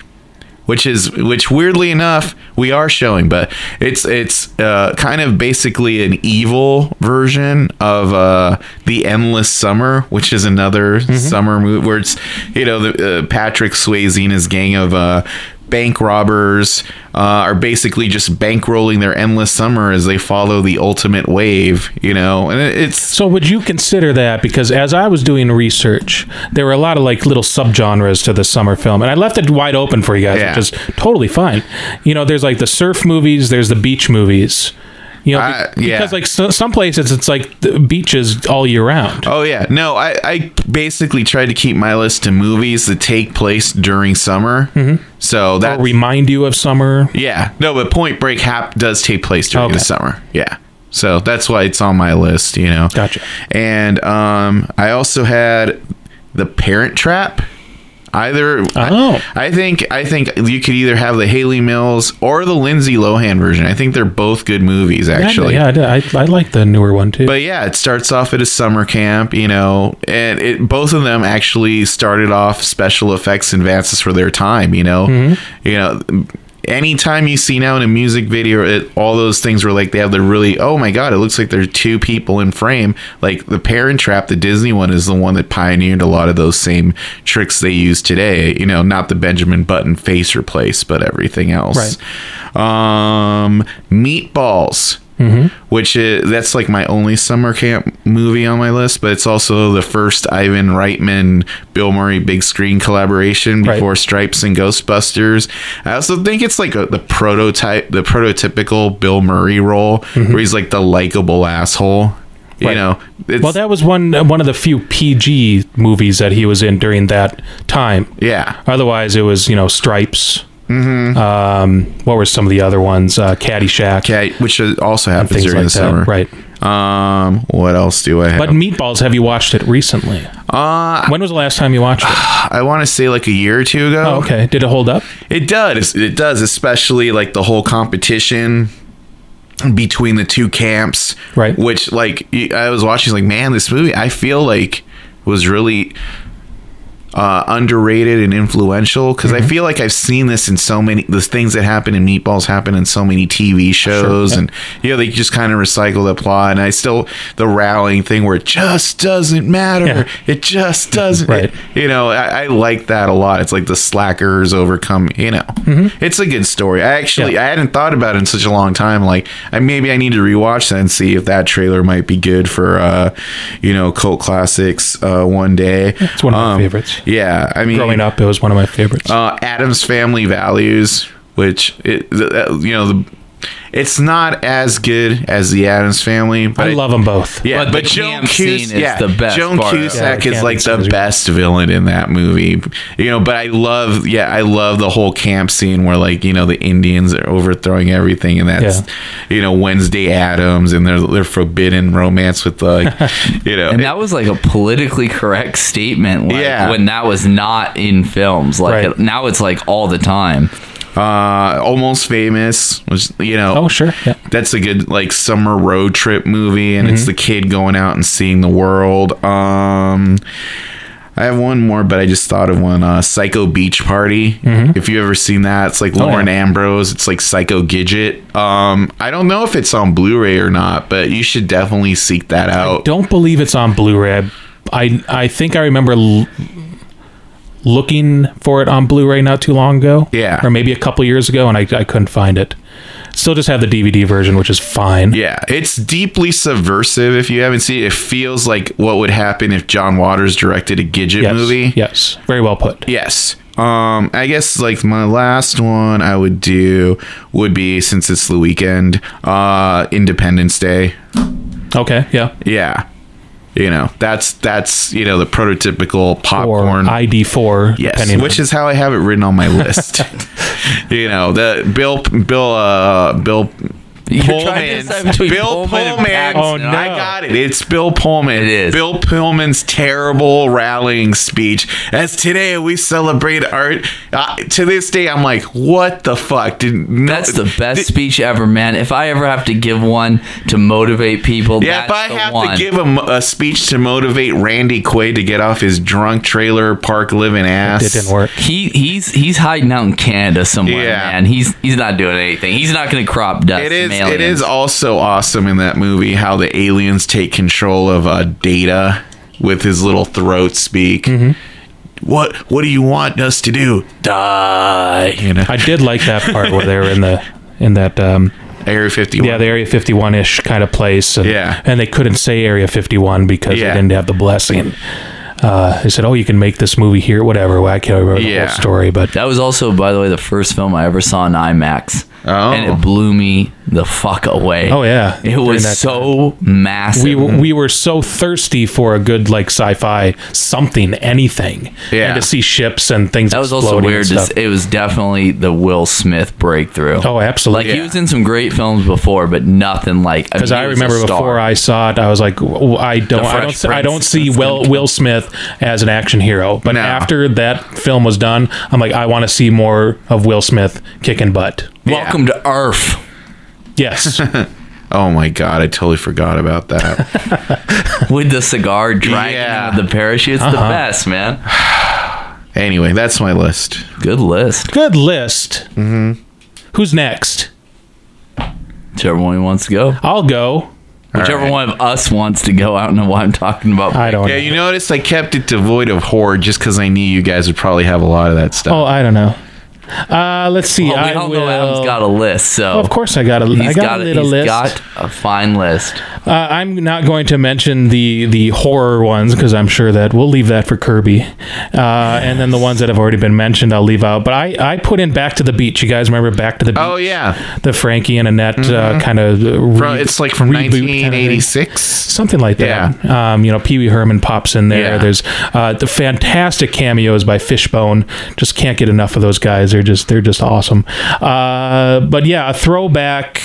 Speaker 1: which is which weirdly enough we are showing, but it's it's uh, kind of basically an evil version of uh, the Endless Summer, which is another summer movie where it's you know the uh, Patrick Swayze and his gang of uh, bank robbers uh, are basically just bankrolling their endless summer as they follow the ultimate wave, you know, and it's
Speaker 3: So would you consider that because as I was doing research, there were a lot of like little subgenres to the summer film, and I left it wide open for you guys,
Speaker 1: Yeah.
Speaker 3: which is totally fine. You know, there's like the surf movies, there's the beach movies. You know,
Speaker 1: yeah.
Speaker 3: because like so, some places it's like the beaches all year round.
Speaker 1: Oh yeah, no, I, I basically tried to keep my list to movies that take place during summer. Mm-hmm. So that
Speaker 3: remind you of summer.
Speaker 1: yeah, no, but Point Break hap does take place during the summer. Yeah, so that's why it's on my list. You know,
Speaker 3: Gotcha.
Speaker 1: And um, I also had the Parent Trap. Either
Speaker 3: Oh.
Speaker 1: I, I think I think you could either have the Hayley Mills or the Lindsay Lohan version. I think they're both good movies actually.
Speaker 3: yeah, I, did. I, I like the newer one too.
Speaker 1: But yeah, it starts off at a summer camp, you know, and it both of them actually started off special effects advances for their time, you know.
Speaker 3: Mm-hmm.
Speaker 1: You know, anytime you see now in a music video, it, all those things were like they have the really oh my god, it looks like there's two people in frame. Like the Parent Trap, the Disney one, is the one that pioneered a lot of those same tricks they use today. You know, not the Benjamin Button face replace, but everything else. Um, Meatballs Mm-hmm. which is that's like my only summer camp movie on my list, but it's also the first Ivan Reitman Bill Murray big screen collaboration
Speaker 3: Right.
Speaker 1: before Stripes and Ghostbusters. I also think it's like a, the prototype, the prototypical Bill Murray role, mm-hmm. where he's like the likable asshole. You
Speaker 3: Right.
Speaker 1: know,
Speaker 3: well, that was one one of the few PG movies that he was in during that time.
Speaker 1: yeah,
Speaker 3: Otherwise, it was you know Stripes. Mm-hmm. Um, what were some of the other ones? Uh, Caddyshack.
Speaker 1: which also happens during
Speaker 3: like
Speaker 1: the
Speaker 3: that,
Speaker 1: summer,
Speaker 3: right.
Speaker 1: Um, what else do I have?
Speaker 3: But Meatballs, have you watched it recently?
Speaker 1: uh,
Speaker 3: When was the last time you watched it? <sighs>
Speaker 1: I want to say like a year or two ago.
Speaker 3: Oh, okay. Did it hold up?
Speaker 1: It does. It does, especially like the whole competition between the two camps.
Speaker 3: Right.
Speaker 1: Which, like, I was watching, like, man, this movie, I feel like was really uh, underrated and influential because
Speaker 3: Mm-hmm.
Speaker 1: I feel like I've seen this in so many. The things that happen in Meatballs happen in so many TV shows,
Speaker 3: yeah.
Speaker 1: and you know they just kind of recycle the plot. And I still the rallying thing where it just doesn't matter.
Speaker 3: Yeah.
Speaker 1: It just doesn't.
Speaker 3: Right.
Speaker 1: You know, I, I like that a lot. It's like the slackers overcome. You know, it's a good story. I actually
Speaker 3: Mm-hmm. Yeah.
Speaker 1: I hadn't thought about it in such a long time. Like, I maybe I need to rewatch that and see if that trailer might be good for uh, you know, cult classics uh, one day.
Speaker 3: It's one of my
Speaker 1: Um,
Speaker 3: favorites.
Speaker 1: Yeah, I mean,
Speaker 3: Growing up, it was one of my favorites.
Speaker 1: uh, Addams Family Values, which it, uh, you know, the, it's not as good as the Addams Family, but
Speaker 3: I love them both.
Speaker 1: yeah,
Speaker 2: But
Speaker 1: but,
Speaker 2: the
Speaker 1: Joan
Speaker 2: camp scene
Speaker 1: Cus-
Speaker 2: is the best
Speaker 1: Joan
Speaker 2: part of it.
Speaker 3: Yeah,
Speaker 1: Cusack is like the
Speaker 3: is great.
Speaker 1: best villain in that movie. You know, but I love, yeah, I love the whole camp scene where like you know the Indians are overthrowing everything, and that's
Speaker 3: Yeah.
Speaker 1: you know Wednesday Addams and their their forbidden romance with like <laughs> you know
Speaker 2: And that was like a politically correct statement like,
Speaker 1: Yeah.
Speaker 2: when that was not in films. Like
Speaker 3: Right.
Speaker 2: it- now it's like all the time.
Speaker 1: Uh almost famous was you know
Speaker 3: Oh, sure. Yeah.
Speaker 1: that's a good like summer road trip movie and
Speaker 3: Mm-hmm.
Speaker 1: it's the kid going out and seeing the world um I have one more, but I just thought of one. Uh, Psycho Beach Party. If you ever seen that, it's like Lauren
Speaker 3: yeah.
Speaker 1: Ambrose. It's like Psycho Gidget. Um, I don't know if it's on Blu-ray or not, but you should definitely seek that out.
Speaker 3: Don't believe it's on Blu-ray. I I, I think I remember l- looking for it on Blu-ray not too long ago.
Speaker 1: Yeah.
Speaker 3: or maybe a couple years ago, and I I couldn't find it. Still, just have the DVD version, which is fine.
Speaker 1: Yeah, it's deeply subversive. If you haven't seen it, it feels like what would happen if John Waters directed a Gidget
Speaker 3: Yes.
Speaker 1: movie.
Speaker 3: Yes. Very well put.
Speaker 1: Yes. Um, I guess like my last one I would do would be since it's the weekend, uh, Independence Day.
Speaker 3: Okay. Yeah.
Speaker 1: Yeah. You know, that's that's you know the prototypical
Speaker 3: Or
Speaker 1: popcorn.
Speaker 3: ID four.
Speaker 1: yes, which is how I have it written on my list. <laughs> you know, the Bill Bill uh Bill
Speaker 2: You're
Speaker 1: Pullman's Bill
Speaker 2: Pullman and
Speaker 1: Pullman.
Speaker 3: Oh, no.
Speaker 1: I got it. It's Bill Pullman.
Speaker 2: It is.
Speaker 1: Bill Pullman's terrible rallying speech. As today we celebrate art. Uh, to this day, I'm like, what the fuck? Did no,
Speaker 2: That's the best
Speaker 1: did-
Speaker 2: speech ever, man. If I ever have to give one to motivate people,
Speaker 1: yeah,
Speaker 2: that's
Speaker 1: if I
Speaker 2: the
Speaker 1: have
Speaker 2: one.
Speaker 1: to give him a speech to motivate Randy Quaid to get off his drunk trailer park living ass,
Speaker 3: it didn't work.
Speaker 2: he he's he's hiding out in Canada somewhere,
Speaker 1: Yeah.
Speaker 2: man. He's he's not doing anything. He's not going to crop dust.
Speaker 1: It is.
Speaker 2: Some
Speaker 1: It
Speaker 2: aliens.
Speaker 1: is also awesome in that movie how the aliens take control of uh, Data with his little throat speak.
Speaker 2: Mm-hmm.
Speaker 1: What What do you want us to do? Die. You know,
Speaker 3: I did like that part where they were in the in that um,
Speaker 1: Area Fifty One.
Speaker 3: yeah the Area 51 ish kind of place. And,
Speaker 1: Yeah.
Speaker 3: and they couldn't say Area 51 because
Speaker 1: Yeah.
Speaker 3: they didn't have the blessing. Uh, they said, "Oh, you can make this movie here, whatever." Well, I can't remember the
Speaker 1: Yeah.
Speaker 3: whole story, but
Speaker 2: That was also, by the way, the first film I ever saw in IMAX.
Speaker 1: Oh.
Speaker 2: And it blew me the fuck away.
Speaker 3: oh yeah,
Speaker 2: It
Speaker 3: during
Speaker 2: was so massive.
Speaker 3: we were, we were so thirsty for a good like sci-fi something anything
Speaker 1: Yeah.
Speaker 3: and to see ships and things
Speaker 2: that was also weird.
Speaker 3: and
Speaker 2: To,
Speaker 3: stuff.
Speaker 2: s- it was definitely the Will Smith breakthrough.
Speaker 3: oh absolutely
Speaker 2: like he was in some great films before, but nothing like
Speaker 3: because I remember before I saw it, I was like, I don't, I don't, I don't see Will
Speaker 2: good.
Speaker 3: Will Smith as an action hero. But
Speaker 1: No.
Speaker 3: after that film was done, I'm like, I want to see more of Will Smith kicking butt.
Speaker 2: Welcome to Earth.
Speaker 3: Yes, <laughs>
Speaker 1: Oh my god, I totally forgot about that. <laughs>
Speaker 2: with the cigar dragging
Speaker 1: Yeah.
Speaker 2: him with the parachute. It's the
Speaker 3: Uh-huh.
Speaker 2: best, man. <sighs>
Speaker 1: anyway, that's my list.
Speaker 2: Good list.
Speaker 3: good list. Mm-hmm. Who's next?
Speaker 2: Whichever one wants to go.
Speaker 3: I'll go.
Speaker 2: Whichever
Speaker 1: right.
Speaker 2: one of us wants to go. I don't know why I'm talking about.
Speaker 3: I don't.
Speaker 1: Yeah,
Speaker 3: know.
Speaker 1: you notice I kept it devoid of horror just because I knew you guys would probably have a lot of that stuff.
Speaker 3: Oh, I don't know. Uh, let's see.
Speaker 2: Well, we
Speaker 3: I
Speaker 2: all
Speaker 3: will.
Speaker 2: know Adam's got a list, so
Speaker 3: Well, of course, I got a. I
Speaker 2: he's
Speaker 3: got,
Speaker 2: got,
Speaker 3: a
Speaker 2: a,
Speaker 3: little
Speaker 2: he's
Speaker 3: list.
Speaker 2: got a fine list.
Speaker 3: Uh, I'm not going to mention the the horror ones because I'm sure that we'll leave that for Kirby, uh, and then the ones that have already been mentioned I'll leave out. But I I put in Back to the Beach. You guys remember Back to the Beach?
Speaker 1: Oh yeah,
Speaker 3: the Frankie and Annette uh, kind of
Speaker 1: Bro, it's like from 1986.
Speaker 3: something like that. Um, you know, Pee Wee Herman pops in there.
Speaker 1: Yeah.
Speaker 3: There's uh, the fantastic cameos by Fishbone. Just can't get enough of those guys. They're just they're just awesome. Uh, but yeah, a throwback.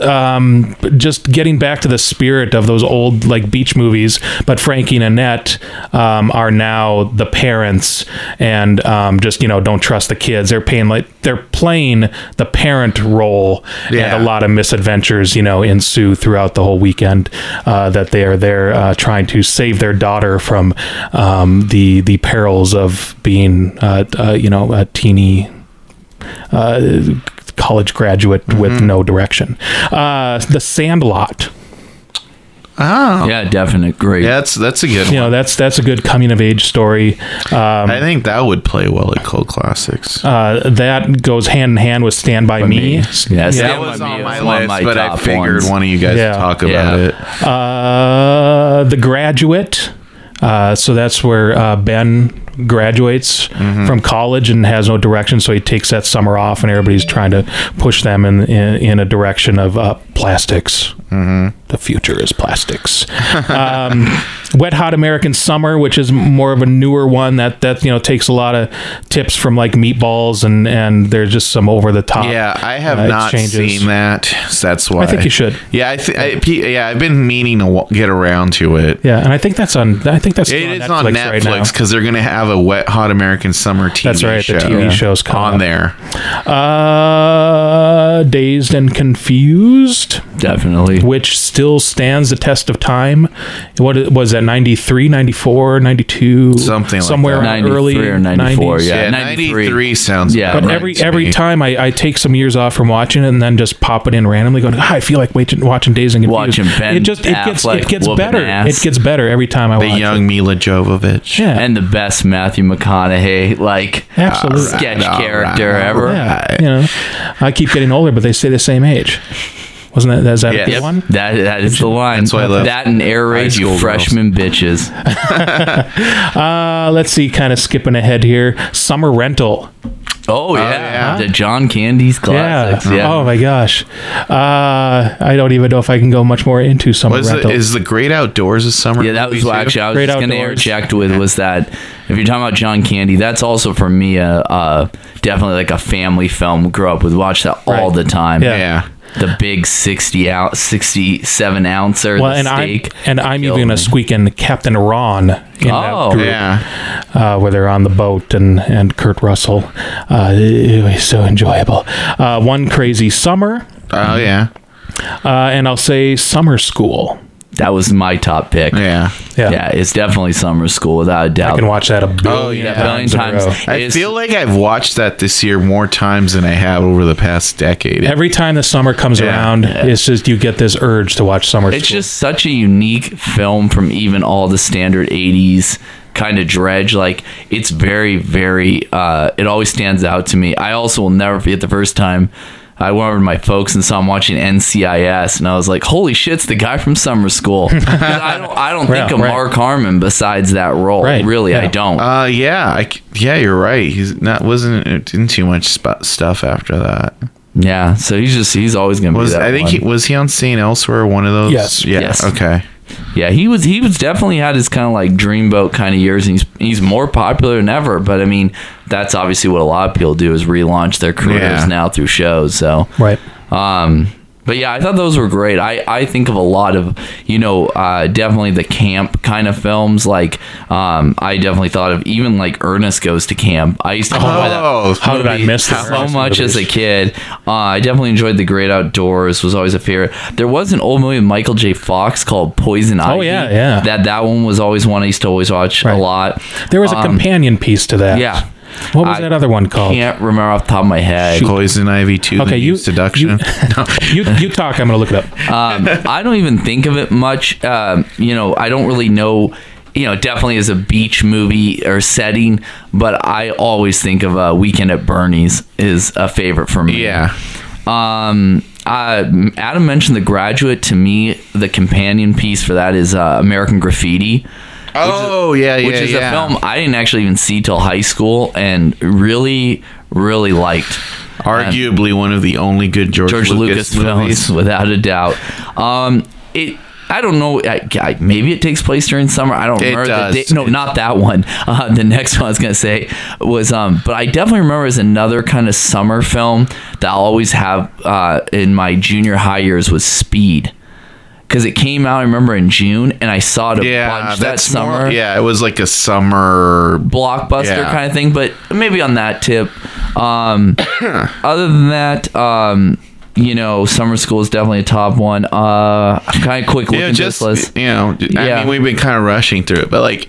Speaker 3: Um, just getting back to the spirit of those old like beach movies, but Frankie and Annette um, are now the parents, and um, just you know don't trust the kids. They're paying like they're playing the parent role,
Speaker 1: Yeah.
Speaker 3: and a lot of misadventures, you know, ensue throughout the whole weekend. Uh, that they are there uh, trying to save their daughter from um, the the perils of being, uh, uh, you know, a teeny college graduate with no direction. Uh, the Sandlot.
Speaker 1: Oh,
Speaker 2: Yeah, definite. Great.
Speaker 1: yeah, that's that's a good
Speaker 3: You
Speaker 1: one.
Speaker 3: know, that's that's a good coming of age story. Um,
Speaker 1: I think that would play well at Cult Classics.
Speaker 3: uh, that goes hand in hand with Stand by Me.
Speaker 2: Me. Yeah,
Speaker 1: that was on
Speaker 2: is
Speaker 1: my
Speaker 2: one of
Speaker 1: list,
Speaker 2: my
Speaker 1: but I figured
Speaker 2: ones.
Speaker 1: one of you guys
Speaker 3: Yeah.
Speaker 1: would talk
Speaker 2: Yeah.
Speaker 1: about it.
Speaker 3: Uh, the Graduate. Uh, so that's where uh, Ben graduates from college and has no direction. So he takes that summer off, and everybody's trying to push them in in, in a direction of uh, plastics. Mm-hmm. The future is plastics. <laughs> um, Wet Hot American Summer, which is more of a newer one that that you know takes a lot of tips from like Meatballs, and and there's just some over the top.
Speaker 1: Yeah, I have
Speaker 3: uh,
Speaker 1: not
Speaker 3: exchanges.
Speaker 1: seen that. So that's why
Speaker 3: I think you should.
Speaker 1: Yeah, I, th- I yeah, I've been meaning to w- get around to it.
Speaker 3: Yeah, and I think that's on. I think that's
Speaker 1: It
Speaker 3: on
Speaker 1: on
Speaker 3: Netflix, right.
Speaker 1: Netflix because they're going to have a Wet Hot American Summer TV
Speaker 3: That's right, the
Speaker 1: show
Speaker 3: TV show's coming
Speaker 1: on
Speaker 3: up.
Speaker 1: there.
Speaker 3: Uh, Dazed and Confused,
Speaker 2: Definitely.
Speaker 3: which still stands the test of time. What was that 93, 94, 92?
Speaker 1: Something like
Speaker 3: somewhere
Speaker 1: that.
Speaker 3: around
Speaker 2: 93
Speaker 3: early
Speaker 2: or 94,
Speaker 3: 90s.
Speaker 2: yeah.
Speaker 1: Yeah,
Speaker 2: 93.
Speaker 1: 93 sounds
Speaker 2: Yeah,
Speaker 3: But
Speaker 1: right
Speaker 3: every
Speaker 1: to
Speaker 3: every
Speaker 1: me.
Speaker 3: time I, I take some years off from watching it and then just pop it in randomly, going, "Ah, I feel like watching, watching Dazed and Confused.
Speaker 2: Watching Ben
Speaker 3: it just it gets it gets better.
Speaker 2: ass.
Speaker 3: It gets better every time I watch.
Speaker 1: The
Speaker 3: watch
Speaker 1: young
Speaker 3: it.
Speaker 1: Milla Jovovich.
Speaker 3: Yeah,
Speaker 2: And the best Matthew McConaughey like
Speaker 3: Absolutely.
Speaker 2: sketch
Speaker 1: All
Speaker 2: character
Speaker 1: right,
Speaker 2: ever.
Speaker 1: right.
Speaker 3: yeah. You know, I keep getting older, but they stay the same age. Wasn't that is that
Speaker 1: Yes.
Speaker 3: the
Speaker 1: Yep.
Speaker 3: one?
Speaker 2: That that is the line.
Speaker 1: That's why I love
Speaker 2: that and air
Speaker 1: high
Speaker 2: raid,
Speaker 1: school
Speaker 2: you
Speaker 1: girls.
Speaker 2: freshman bitches. <laughs>
Speaker 3: Uh, let's see. Kind of skipping ahead here. Summer rental.
Speaker 2: Oh yeah,
Speaker 1: yeah.
Speaker 2: the John Candy's classics. Yeah.
Speaker 3: Oh my gosh. Uh, I don't even know if I can go much more into summer
Speaker 1: Was
Speaker 3: rental.
Speaker 1: it, is the Great Outdoors a summer
Speaker 2: Yeah, that was what actually I was
Speaker 3: Great
Speaker 2: just going to
Speaker 3: Outdoors.
Speaker 2: interject with was that if you're talking about John Candy, that's also for me a uh, definitely like a family film. Grew up with, watch that all
Speaker 3: Right.
Speaker 2: the time.
Speaker 3: Yeah.
Speaker 1: Yeah.
Speaker 2: The big sixty out, sixty-seven ouncer
Speaker 3: well,
Speaker 2: the
Speaker 3: and I'm
Speaker 2: steak.
Speaker 3: and I'm even
Speaker 2: me.
Speaker 3: gonna squeak in Captain Ron in
Speaker 2: Oh.
Speaker 3: that group,
Speaker 1: Yeah.
Speaker 3: uh, where they're on the boat and and Kurt Russell. Uh, it was so enjoyable. Uh, One crazy summer,
Speaker 1: Oh, yeah.
Speaker 3: uh, and I'll say summer school.
Speaker 2: That was my top pick.
Speaker 1: Yeah.
Speaker 3: Yeah,
Speaker 2: Yeah, it's definitely summer school without a doubt.
Speaker 3: I can watch that a billion,
Speaker 1: Oh, yeah.
Speaker 2: a billion
Speaker 3: times.
Speaker 2: times.
Speaker 1: I
Speaker 2: It's-
Speaker 1: feel like I've watched that this year more times than I have over the past decade.
Speaker 3: Every time the summer comes
Speaker 1: Yeah.
Speaker 3: around, it's just you get this urge to watch summer. School.
Speaker 2: It's
Speaker 3: school.
Speaker 2: just such a unique film from even all the standard 80s kind of dredge like it's very very uh it always stands out to me i also will never forget the first time I went over to my folks and saw him watching NCIS, and I was like, "Holy shit, it's the guy from Summer school." <laughs> I don't, I don't think
Speaker 3: Yeah,
Speaker 2: of
Speaker 3: right.
Speaker 2: Mark Harmon besides that role.
Speaker 3: Right,
Speaker 2: Really, I don't.
Speaker 1: Uh, yeah, I c yeah, you're right. He's not wasn't in too much sp- stuff after that.
Speaker 2: yeah, so he's just he's always gonna
Speaker 1: Was
Speaker 2: be that.
Speaker 1: I think
Speaker 2: one.
Speaker 1: he was he on St. Elsewhere? One of those.
Speaker 3: Yes.
Speaker 1: Yeah.
Speaker 2: Yes.
Speaker 1: Okay.
Speaker 2: Yeah, he was he was definitely had his kind of like dreamboat kind of years, and he's he's more popular than ever. But I mean, that's obviously what a lot of people do is relaunch their careers
Speaker 1: Yeah.
Speaker 2: now through shows. So,
Speaker 3: right.
Speaker 2: um, but yeah, I thought those were great. I I think of a lot of you know uh, definitely the camp kind of films. Like um, I definitely thought of even like Ernest Goes to Camp. I used to enjoy that
Speaker 1: Oh,
Speaker 3: How did I miss the
Speaker 2: so
Speaker 3: Ernest
Speaker 2: much as a kid. Uh, I definitely enjoyed The Great Outdoors. Was always a favorite. There was an old movie with Michael J. Fox called Poison Ivy.
Speaker 3: Oh, yeah, yeah.
Speaker 2: That that one was always one I used to always watch
Speaker 3: Right.
Speaker 2: a lot.
Speaker 3: There was a
Speaker 2: Um,
Speaker 3: companion piece to that.
Speaker 2: Yeah.
Speaker 3: What was
Speaker 2: I
Speaker 3: that other one called?
Speaker 2: Can't remember off the top of my head.
Speaker 1: Poison Ivy Two.
Speaker 3: Okay,
Speaker 1: the
Speaker 3: you-
Speaker 1: New seduction. <laughs> no.
Speaker 3: You you talk. I'm gonna look it up.
Speaker 2: Um, I don't even think of it much. Um, you know, I don't really know. You know, definitely as a beach movie or setting, but I always think of uh, Weekend at Bernie's is a favorite for me.
Speaker 1: Yeah.
Speaker 2: Um, uh, Adam mentioned The Graduate. To me, the companion piece for that is uh, American Graffiti,
Speaker 1: Oh yeah, yeah,
Speaker 2: which is
Speaker 1: yeah.
Speaker 2: a film I didn't actually even see till high school and really, really liked.
Speaker 1: Arguably one of the only good George,
Speaker 2: George
Speaker 1: Lucas,
Speaker 2: Lucas,
Speaker 1: movies.
Speaker 2: films, <laughs> without a doubt. Um, it. I don't know. I, I, maybe it takes place during summer. I don't
Speaker 1: It
Speaker 2: remember.
Speaker 1: does.
Speaker 2: The date. No, not that one. <laughs> Uh, the next one I was gonna say was. Um, but I definitely remember as another kind of summer film that I'll always have uh, in my junior high years was Speed. Because it came out, I remember in June, and I saw it a bunch that
Speaker 1: that's
Speaker 2: summer
Speaker 1: More, yeah, it was like a summer.
Speaker 2: blockbuster
Speaker 1: Yeah.
Speaker 2: kind of thing, but maybe on that tip. Um, <coughs> other than that, um, you know, summer school is definitely a top one. Uh, I'm kind of quick
Speaker 1: know,
Speaker 2: at
Speaker 1: just
Speaker 2: this list.
Speaker 1: you know, I
Speaker 2: Yeah.
Speaker 1: mean, we've been kind of rushing through it, but like.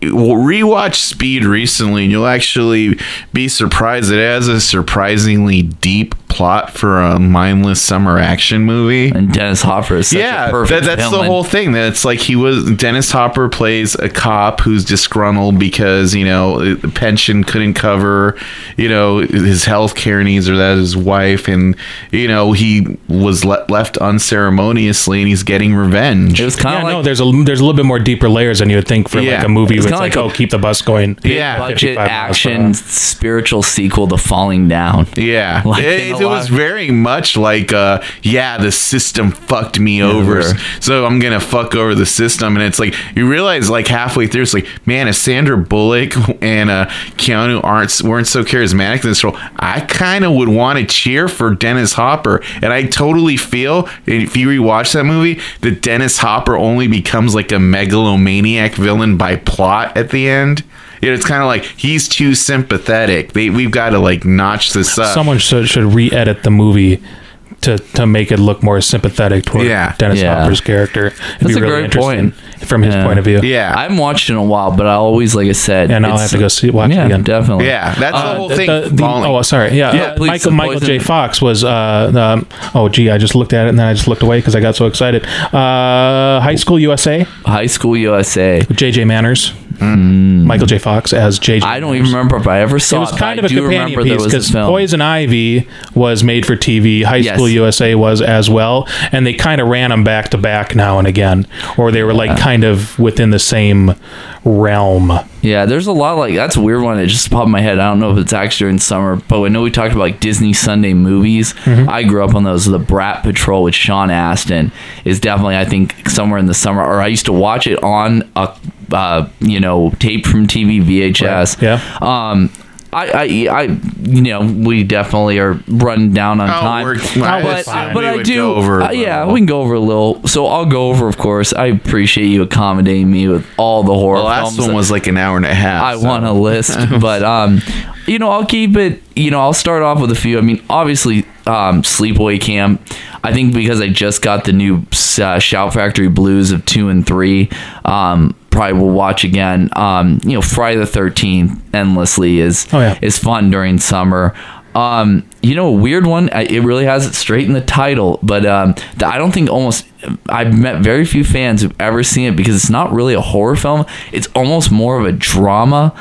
Speaker 1: We'll rewatch Speed recently, and you'll actually be surprised. It has a surprisingly deep plot for a mindless summer action movie.
Speaker 2: And Dennis Hopper is such a
Speaker 1: yeah,
Speaker 2: perfect
Speaker 1: that, that's
Speaker 2: villain.
Speaker 1: the whole thing. That it's like he was Dennis Hopper plays a cop who's disgruntled because you know the pension couldn't cover you know his health care needs or that his wife and you know he was le- left unceremoniously and he's getting revenge.
Speaker 2: It was kind
Speaker 3: Yeah,
Speaker 2: of like
Speaker 3: no. There's a there's a little bit more deeper layers than you would think for
Speaker 1: Yeah.
Speaker 3: like a movie.
Speaker 2: It's
Speaker 3: It's, like,
Speaker 2: like a-
Speaker 3: oh, keep the bus going.
Speaker 1: Yeah.
Speaker 2: budget
Speaker 3: 55 miles per
Speaker 2: action spiritual sequel to Falling Down.
Speaker 1: Yeah,
Speaker 2: Like
Speaker 1: it,
Speaker 2: a
Speaker 1: it was very much like, uh, yeah, the system fucked me over, so I'm gonna fuck over the system. And it's like you realize, like halfway through, it's like, man, if Sandra Bullock and uh, Keanu aren't weren't so charismatic in this role, I kind of would want to cheer for Dennis Hopper. And I totally feel if you rewatch that movie, that Dennis Hopper only becomes like a megalomaniac villain by plot at the end. It's kind of like he's too sympathetic. They, we've got to like notch this up.
Speaker 3: Someone should, should re-edit the movie to, to make it look more sympathetic toward
Speaker 1: Yeah.
Speaker 3: Dennis
Speaker 2: Yeah.
Speaker 3: Hopper's character. It'd
Speaker 2: That's
Speaker 3: be
Speaker 2: a great
Speaker 3: interesting
Speaker 2: point.
Speaker 3: from his
Speaker 2: Yeah.
Speaker 3: point of view.
Speaker 1: yeah,
Speaker 2: I haven't watched in a while, but I always, like I said,
Speaker 3: And I'll have to go see watch
Speaker 2: yeah,
Speaker 3: it again.
Speaker 2: definitely.
Speaker 1: yeah. That's the
Speaker 3: Uh,
Speaker 1: whole thing.
Speaker 3: the- the-
Speaker 1: falling.
Speaker 3: oh, sorry. Yeah,
Speaker 2: Yeah,
Speaker 3: uh,
Speaker 2: please,
Speaker 3: Michael Michael
Speaker 2: poison.
Speaker 3: J. Fox was. Uh, um, oh, gee, I just looked at it and then I just looked away because I got so excited. Uh, High School USA.
Speaker 2: High School USA.
Speaker 3: with J.J. Manners. Michael J. Fox as J.J.
Speaker 2: I don't even remember if I ever saw
Speaker 3: It
Speaker 2: it.
Speaker 3: was kind of a
Speaker 2: do
Speaker 3: companion piece because. Poison Ivy was made for TV. High
Speaker 2: Yes.
Speaker 3: School USA was as well, and they kind of ran them back to back now and again, or they were like kind of within the same realm.
Speaker 2: Yeah, there's a lot of, like that's a weird one. It just popped in my head. I don't know if it's actually during summer, but I know we talked about like Disney Sunday movies.
Speaker 3: Mm-hmm.
Speaker 2: I grew up on those. The Brat Patrol with Sean Astin is definitely I think somewhere in the summer. Or I used to watch it on a uh, you know tape from TV VHS.
Speaker 3: Right, yeah.
Speaker 2: Um. I, I, I, you know, we definitely are running down on
Speaker 1: Oh,
Speaker 2: time.
Speaker 1: we're-
Speaker 2: but,
Speaker 1: assumed
Speaker 2: but
Speaker 1: we
Speaker 2: I do,
Speaker 1: over
Speaker 2: uh, yeah, we can go over a little. So I'll go over, of course. I appreciate you accommodating me with all the horror
Speaker 1: the last
Speaker 2: films
Speaker 1: one was like an hour and a half.
Speaker 2: I
Speaker 1: so-
Speaker 2: want a list, <laughs> but um, you know, I'll keep it. You know, I'll start off with a few. I mean, obviously, um, Sleepaway Camp. I think because I just got the new uh, Shout Factory Blues of two and three. Um, probably will watch again. Um, you know, Friday the Thirteenth endlessly is
Speaker 3: Oh, yeah.
Speaker 2: is fun during summer. Um, you know, a weird one. It really has it straight in the title, but um, I don't think almost. I've met very few fans who've ever seen it because it's not really a horror film. It's almost more of a drama.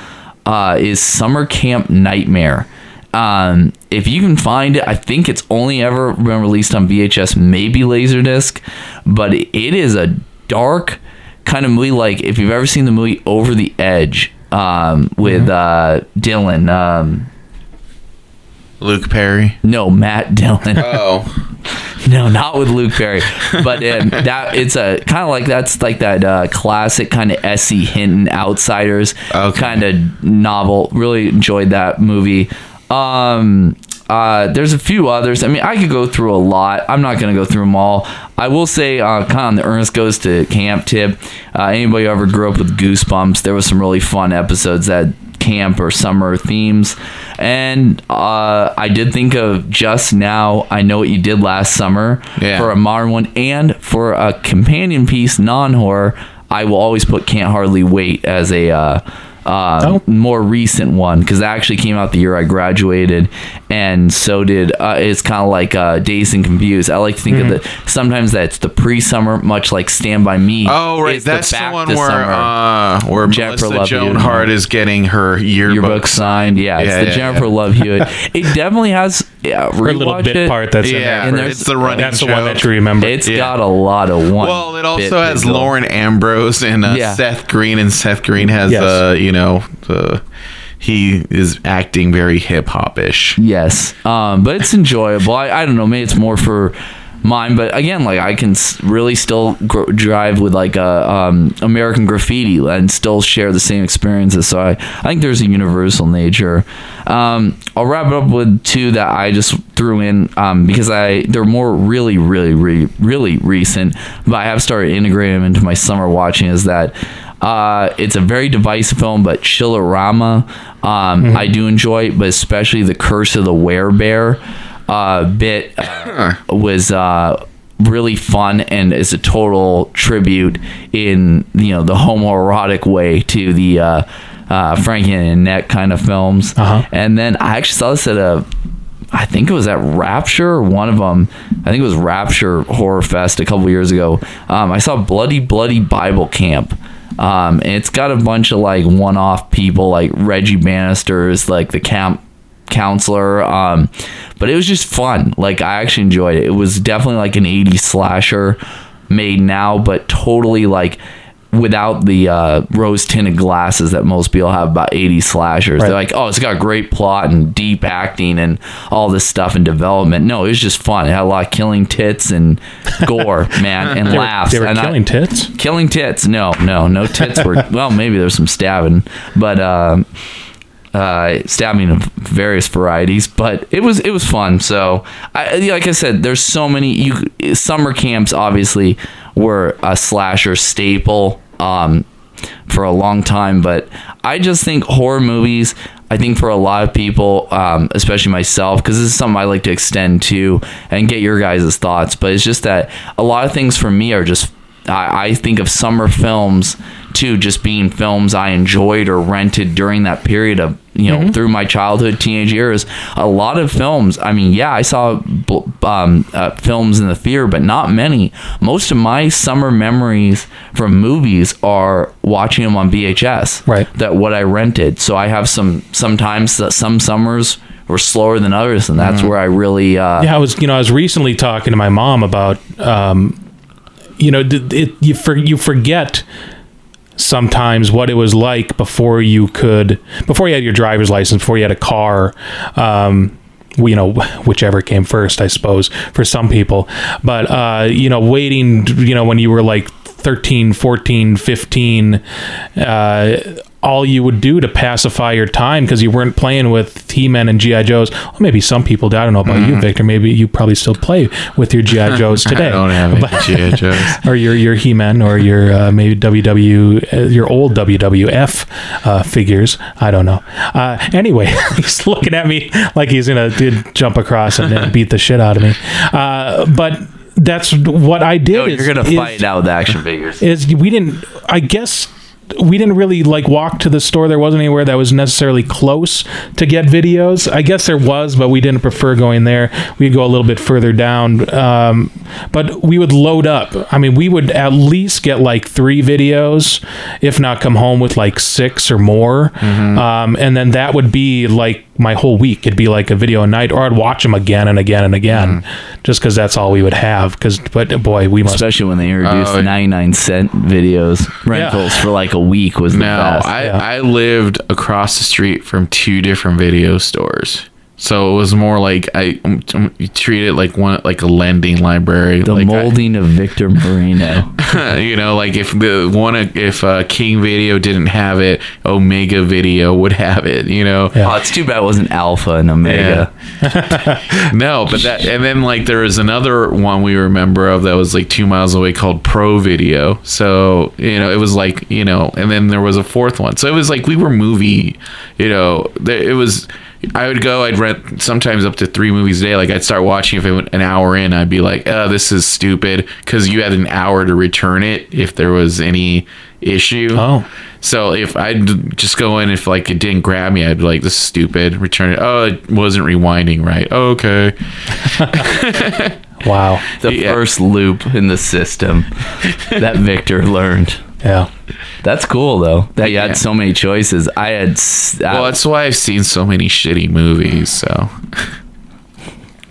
Speaker 2: Uh, is Summer Camp Nightmare? Um, if you can find it, I think it's only ever been released on VHS, maybe Laserdisc, but it is a dark kind of movie. Like if you've ever seen the movie Over the Edge um, with uh, Dylan. Um,
Speaker 1: Luke Perry.
Speaker 2: no, Matt Dillon.
Speaker 1: Oh, <laughs>
Speaker 2: no, not with Luke Perry. But um, <laughs> that it's a kind of like that's like that uh, classic kind of S.E. Hinton Outsiders
Speaker 1: Okay.
Speaker 2: kind of novel. Really enjoyed that movie. Um, uh, there's a few others. I mean, I could go through a lot. I'm not going to go through them all. I will say, uh, kind of on the Ernest Goes to Camp tip. Uh, anybody who ever grew up with Goosebumps, there was some really fun episodes that camp or summer themes. And uh, I did think of just now, I know what you did last summer
Speaker 1: Yeah.
Speaker 2: for a modern one and for a companion piece, non horror. I will always put Can't Hardly Wait as a uh, uh,
Speaker 3: Oh.
Speaker 2: more recent one because that actually came out the year I graduated, and so did. Uh, it's kind of like uh, Dazed and Confused. I like to think of the sometimes that's the pre-summer, much like Stand by Me.
Speaker 1: Mm-hmm. oh, right. That's the,
Speaker 2: back
Speaker 1: one where
Speaker 2: summer.
Speaker 1: uh, where
Speaker 2: Jennifer
Speaker 1: Melissa
Speaker 2: Love
Speaker 1: Joan
Speaker 2: Hewitt.
Speaker 1: Hart is getting her yearbook,
Speaker 2: yearbook signed. Yeah, it's
Speaker 1: Yeah,
Speaker 2: the
Speaker 1: yeah,
Speaker 2: Jennifer
Speaker 1: yeah.
Speaker 2: Love Hewitt. <laughs> It definitely has yeah,
Speaker 3: Her little
Speaker 2: rewatch
Speaker 3: bit
Speaker 2: it.
Speaker 3: part that's in
Speaker 1: Yeah,
Speaker 3: there.
Speaker 2: And
Speaker 1: it's the running
Speaker 3: that's the
Speaker 1: joke.
Speaker 3: one that you remember.
Speaker 2: It's
Speaker 1: Yeah.
Speaker 2: got a lot of one.
Speaker 1: Well, it
Speaker 2: bit
Speaker 1: also has
Speaker 2: visual.
Speaker 1: Lauren Ambrose and uh,
Speaker 2: Yeah.
Speaker 1: Seth Green, and Seth Green has
Speaker 3: Yes.
Speaker 1: uh, you know, the he is acting very hip hop ish.
Speaker 2: Yes, um, but it's enjoyable. I, I don't know. Maybe it's more for mine, but again, like I can really still gr- drive with like a um, American Graffiti and still share the same experiences. So I, I think there's a universal nature. Um, I'll wrap it up with two that I just threw in um, because I they're more really, really, really, really recent, but I have started integrating them into my summer watching. Is that uh, it's a very divisive film, but Chillerama, um, I do enjoy, but especially the Curse of the Werebear uh, bit uh, was uh, really fun and is a total tribute in you know the homoerotic way to the uh, uh, Frankie and Annette kind of films.
Speaker 3: Uh-huh.
Speaker 2: And then I actually saw this at a I think it was at Rapture, one of them. I think it was Rapture Horror Fest a couple years ago. Um, I saw Bloody Bloody Bible Camp. Um, and it's got a bunch of like one-off people, like Reggie Bannister is like the camp counselor. Um, but it was just fun. Like I actually enjoyed it. It was definitely like an 80s slasher made now, but totally like without the uh, rose tinted glasses that most people have about 80s slashers.
Speaker 3: Right.
Speaker 2: They're like, oh, it's got a great plot and deep acting and all this stuff and development. No, it was just fun. It had a lot of killing tits and gore, <laughs> man, and
Speaker 3: they were,
Speaker 2: laughs.
Speaker 3: they were
Speaker 2: and I-
Speaker 3: killing tits.
Speaker 2: killing tits no no no tits were well maybe there's some stabbing but um uh stabbing of various varieties but it was it was fun so I, like i said there's so many you summer camps obviously were a slasher staple um for a long time. But I just think horror movies. I think for a lot of people, um, especially myself, because this is something I like to extend to and get your guys' thoughts. But it's just that a lot of things for me are just I think of summer films too, just being films I enjoyed or rented during that period of you know through my childhood, teenage years. A lot of films. I mean, yeah, I saw um, uh, films in the theater, but not many. Most of my summer memories from movies are watching them on VHS.
Speaker 3: Right.
Speaker 2: That what I rented. So I have some sometimes that some summers were slower than others, and that's where I really uh,
Speaker 3: Yeah, I was, you know, I was recently talking to my mom about, um, you know, th- it, you for, you forget sometimes what it was like before you could, before you had your driver's license, before you had a car. Um, you know, whichever came first, I suppose, for some people. But, uh, you know, waiting, you know, when you were like 13, 14, 15, uh, all you would do to pacify your time because you weren't playing with He-Man and GI Joes. Well, maybe some people. do. I don't know about you, Victor. Maybe you probably still play with your GI <laughs> Joes today.
Speaker 1: I don't have any
Speaker 3: But-
Speaker 1: GI <laughs> Joes.
Speaker 3: or your your He-Man or your uh, maybe WW uh, your old WWF uh, figures. I don't know. Uh, anyway, <laughs> he's looking at me like he's gonna jump across and, then beat the shit out of me. Uh, but that's what I did.
Speaker 2: No,
Speaker 3: is-
Speaker 2: you're gonna
Speaker 3: is-
Speaker 2: fight out with action figures.
Speaker 3: is we didn't i guess we didn't really like walk to the store. There wasn't anywhere that was necessarily close to get videos. I guess there was but we didn't prefer going there. We'd go a little bit further down um, but we would load up. I mean we would at least get like three videos if not come home with like six or more. Um, and then that would be like my whole week it'd be like a video a night or i'd watch them again and again and again mm-hmm. just because that's all we would have because but boy we must
Speaker 2: Especially when they introduced
Speaker 1: Oh,
Speaker 2: 99 cent videos rentals for like a week was the
Speaker 1: No,
Speaker 2: best.
Speaker 1: I,
Speaker 3: yeah.
Speaker 1: I lived across the street from two different video stores. So it was more like I um, um, treat it like one like a lending library.
Speaker 2: the
Speaker 1: like I-
Speaker 2: molding of Victor Moreno. <laughs>
Speaker 1: you know, like if the one if uh, King Video didn't have it, Omega Video would have it. You know,
Speaker 3: Yeah.
Speaker 2: Oh, it's too bad it wasn't Alpha and Omega. <laughs>
Speaker 1: no, but that and then like there was another one we remember of that was like two miles away called Pro Video. So you know it was like you know, and then there was a fourth one. So it was like we were movie. You know, it was. I would go. I'd rent sometimes up to three movies a day. Like I'd start watching if it went an hour in, I'd be like, "Oh, this is stupid," because you had an hour to return it if there was any issue.
Speaker 3: Oh.
Speaker 1: So if I'd just go in, if like it didn't grab me, I'd be like, "This is stupid." Return it. Oh, it wasn't rewinding right. Oh, okay. <laughs>
Speaker 3: wow
Speaker 2: The
Speaker 1: Yeah.
Speaker 2: first loop in the system that Victor learned.
Speaker 3: Yeah
Speaker 2: That's cool though. That you
Speaker 1: Yeah.
Speaker 2: had so many choices. I had. s-
Speaker 1: Well, that's why I've seen so many shitty movies. So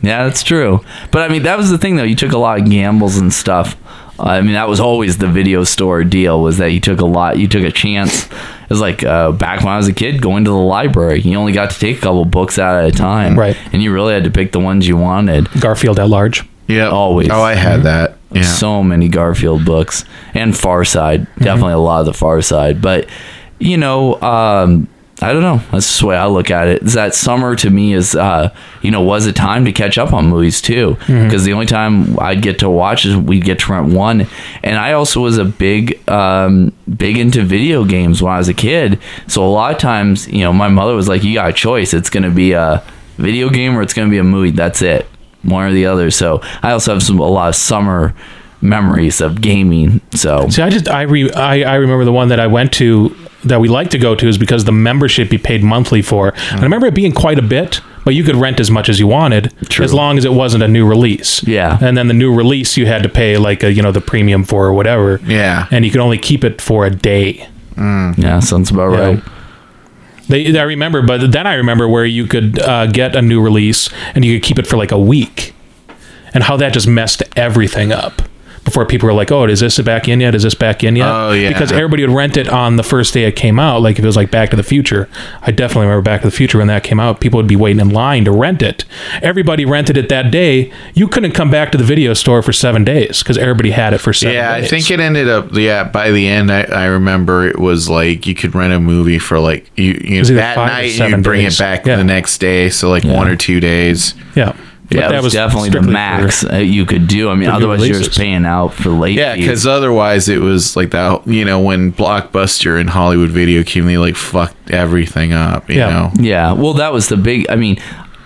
Speaker 2: Yeah, that's true. But I mean, that was the thing though. You took a lot of gambles and stuff. Uh, I mean, that was always the video store deal. Was that you took a lot? You took a chance. It was like uh, back when I was a kid, going to the library. You only got to take a couple books out at a time,
Speaker 3: Right.
Speaker 2: And you really had to pick the ones you wanted.
Speaker 3: garfield at large
Speaker 1: yeah,
Speaker 2: Always.
Speaker 1: Oh, I had that. Yeah.
Speaker 2: So many Garfield books and Far Side. Definitely a lot of the Far Side. But you know, um, I don't know. That's just the way I look at it. Is that summer to me is, uh, you know, was a time to catch up on movies too. Because the only time I'd get to watch is we'd get to rent one. And I also was a big, um, big into video games when I was a kid. So a lot of times, you know, my mother was like, "You got a choice. It's going to be a video game or it's going to be a movie. That's it, one or the other." So I also have some a lot of summer memories of gaming. So
Speaker 3: See, I just I re I, I remember the one that I went to that we like to go to is because the membership you paid monthly for. And I remember it being quite a bit, but you could rent as much as you wanted,
Speaker 2: True.
Speaker 3: as long as it wasn't a new release.
Speaker 2: Yeah.
Speaker 3: And then the new release you had to pay like a you know the premium for or whatever.
Speaker 1: Yeah.
Speaker 3: And you could only keep it for a day. Mm.
Speaker 2: yeah, sounds about
Speaker 3: Yeah.
Speaker 2: right.
Speaker 3: They, I remember, but then I remember where you could uh, get a new release and you could keep it for like a week, and how that just messed everything up. Before people were like, "Oh, is this back in yet? Is this back in yet?"
Speaker 1: Oh, yeah.
Speaker 3: Because everybody would rent it on the first day it came out. Like if it was like Back to the Future, I definitely remember Back to the Future when that came out. People would be waiting in line to rent it. Everybody rented it that day. You couldn't come back to the video store for seven days because everybody had it for seven.
Speaker 1: Yeah,
Speaker 3: days.
Speaker 1: I think it ended up. Yeah, by the end, I, I remember it was like you could rent a movie for like you, you
Speaker 3: either
Speaker 1: that night you bring
Speaker 3: days.
Speaker 1: it back
Speaker 3: Yeah.
Speaker 1: the next day, so like one or two days.
Speaker 3: Yeah. But
Speaker 2: Yeah,
Speaker 3: that
Speaker 2: was,
Speaker 3: was
Speaker 2: definitely the
Speaker 3: strictly
Speaker 2: max uh, you could do. I mean, otherwise you're just paying out for late.
Speaker 1: Yeah, because otherwise it was like that. You know, when Blockbuster and Hollywood Video came, they like fucked everything up. You
Speaker 3: Yeah.
Speaker 1: know.
Speaker 2: Yeah, well, that was the big. I mean,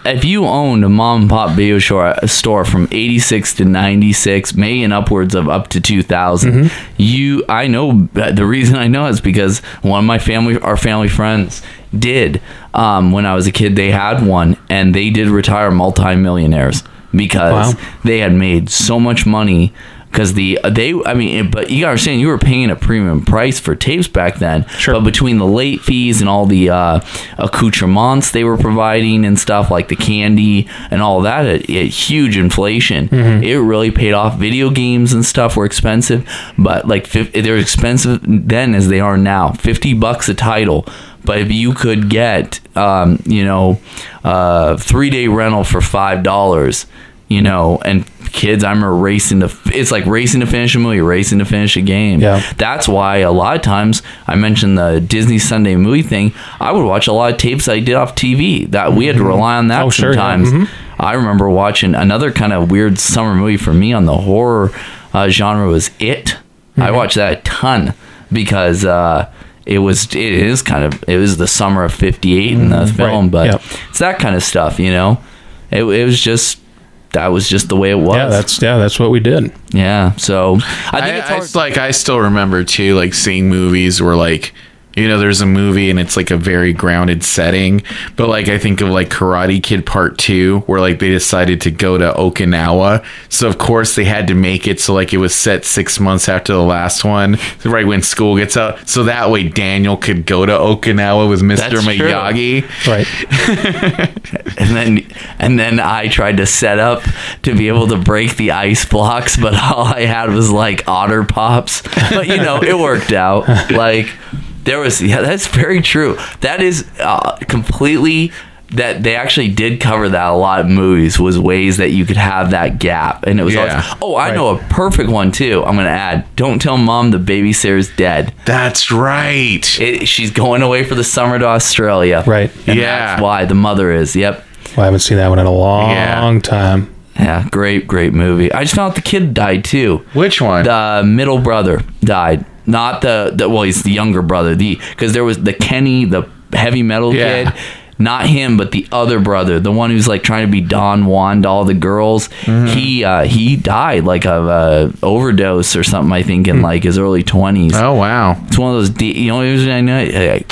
Speaker 2: if you owned a mom and pop video store, a store from '86 to '96, maybe in upwards of up to 2000,
Speaker 3: Mm-hmm.
Speaker 2: you, I know the reason I know is because one of my family, our family friends, did. Um, when I was a kid, they had one, and they did retire multimillionaires because
Speaker 3: Wow.
Speaker 2: they had made so much money. Because the they, I mean, but you gotta understand, you were paying a premium price for tapes back then.
Speaker 3: Sure.
Speaker 2: But between the late fees and all the uh, accoutrements they were providing and stuff like the candy and all that, it, it, huge inflation. It really paid off. Video games and stuff were expensive, but like they're expensive then as they are now. Fifty bucks a title. But if you could get, um, you know, uh, three day rental for five dollars, you know, and kids, I'm racing to. It's like racing to finish a movie, racing to finish a game.
Speaker 3: Yeah.
Speaker 2: That's why a lot of times I mentioned the Disney Sunday movie thing. I would watch a lot of tapes I did off TV. That we had to rely on that
Speaker 3: Oh, sure, yeah.
Speaker 2: sometimes. I remember watching another kind of weird summer movie for me on the horror uh, genre was It.
Speaker 3: Mm-hmm.
Speaker 2: I watched that a ton because uh, it was it is kind of it was the summer of '58 in the mm, film, but
Speaker 3: Yep.
Speaker 2: it's that kind of stuff, you know. It, it was just that was just the way it was.
Speaker 3: Yeah, that's yeah, that's what we did.
Speaker 2: yeah. So I think
Speaker 1: I,
Speaker 2: it's
Speaker 1: I,
Speaker 2: hard.
Speaker 1: it's like I still remember too, like seeing movies where like you know there's a movie and it's like a very grounded setting, but like I think of like Karate Kid Part Two, where like they decided to go to Okinawa, so of course they had to make it so like it was set six months after the last one, right when school gets out, so that way Daniel could go to Okinawa with Mr.
Speaker 2: That's true.
Speaker 1: Miyagi.
Speaker 3: Right. <laughs>
Speaker 2: and then and then I tried to set up to be able to break the ice blocks, but <laughs> all I had was like otter pops. But you know, it worked out. Like there was yeah, that's very true. That is uh, completely that they actually did cover that a lot of movies was ways that you could have that gap and it was
Speaker 1: Yeah.
Speaker 2: always, oh i know a perfect one too i'm gonna add don't tell mom the babysitter's dead
Speaker 1: That's right.
Speaker 2: it, she's going away for the summer to australia
Speaker 3: Right.
Speaker 1: Yeah.
Speaker 2: that's why the mother is yep
Speaker 3: Well, I haven't seen that one in a long
Speaker 1: Yeah.
Speaker 3: time.
Speaker 2: Yeah, great, great movie. I just found out the kid died too.
Speaker 1: Which one?
Speaker 2: The middle brother died, not the, the well, he's the younger brother. The because there was the Kenny, the heavy metal
Speaker 1: Yeah.
Speaker 2: kid. Not him, but the other brother, the one who's like trying to be Don Juan to all the girls.
Speaker 1: Mm-hmm.
Speaker 2: He uh, he died like of a overdose or something. I think in like his early twenties.
Speaker 1: oh wow.
Speaker 2: It's one of those. De- you know, it was, I know I,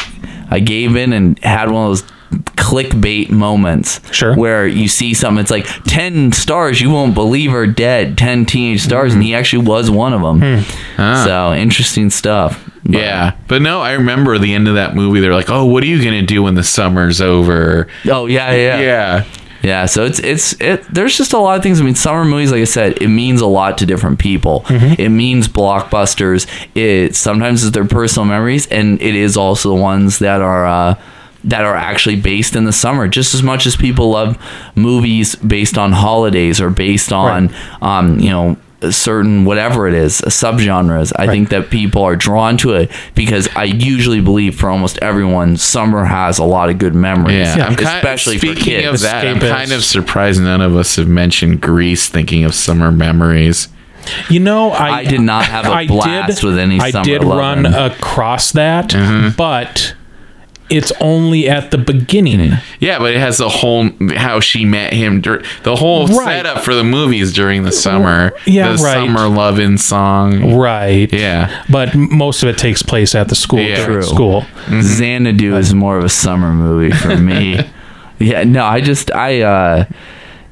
Speaker 2: I gave in and had one of those clickbait moments.
Speaker 3: Sure.
Speaker 2: Where you see something, it's like ten stars you won't believe are dead. Ten teenage stars, and he actually was one of them.
Speaker 1: Ah.
Speaker 2: So interesting stuff. But-
Speaker 1: Yeah, but no, I remember the end of that movie. They're like, "Oh, what are you gonna do when the summer's over?"
Speaker 2: Oh yeah, yeah,
Speaker 1: Yeah,
Speaker 2: Yeah, so it's it's it. There's just a lot of things. I mean, summer movies, like I said, it means a lot to different people. It means blockbusters. It sometimes is their personal memories, and it is also the ones that are uh, that are actually based in the summer. Just as much as people love movies based on holidays or based on, um, you know. a Certain whatever it is, subgenres. I think that people are drawn to it because I usually believe for almost everyone, summer has a lot of good memories.
Speaker 1: yeah. I'm kind
Speaker 2: especially for
Speaker 1: speaking
Speaker 2: kids.
Speaker 1: of that. I'm kind of surprised none of us have mentioned Grease. Thinking of summer memories.
Speaker 3: You know, I,
Speaker 2: I did not have a
Speaker 3: I
Speaker 2: blast with any
Speaker 3: I
Speaker 2: summer
Speaker 3: did run across that,
Speaker 1: Mm-hmm.
Speaker 3: but it's only at the beginning.
Speaker 1: Yeah, but it has the whole how she met him. The whole
Speaker 3: Right.
Speaker 1: setup for the movies during the summer.
Speaker 3: Yeah,
Speaker 1: the
Speaker 3: right.
Speaker 1: summer loving song.
Speaker 3: Right.
Speaker 1: Yeah.
Speaker 3: But most of it takes place at the school.
Speaker 1: Yeah.
Speaker 3: during
Speaker 2: True.
Speaker 3: School.
Speaker 2: Xanadu is more of a summer movie for me. <laughs> yeah, no, I just I uh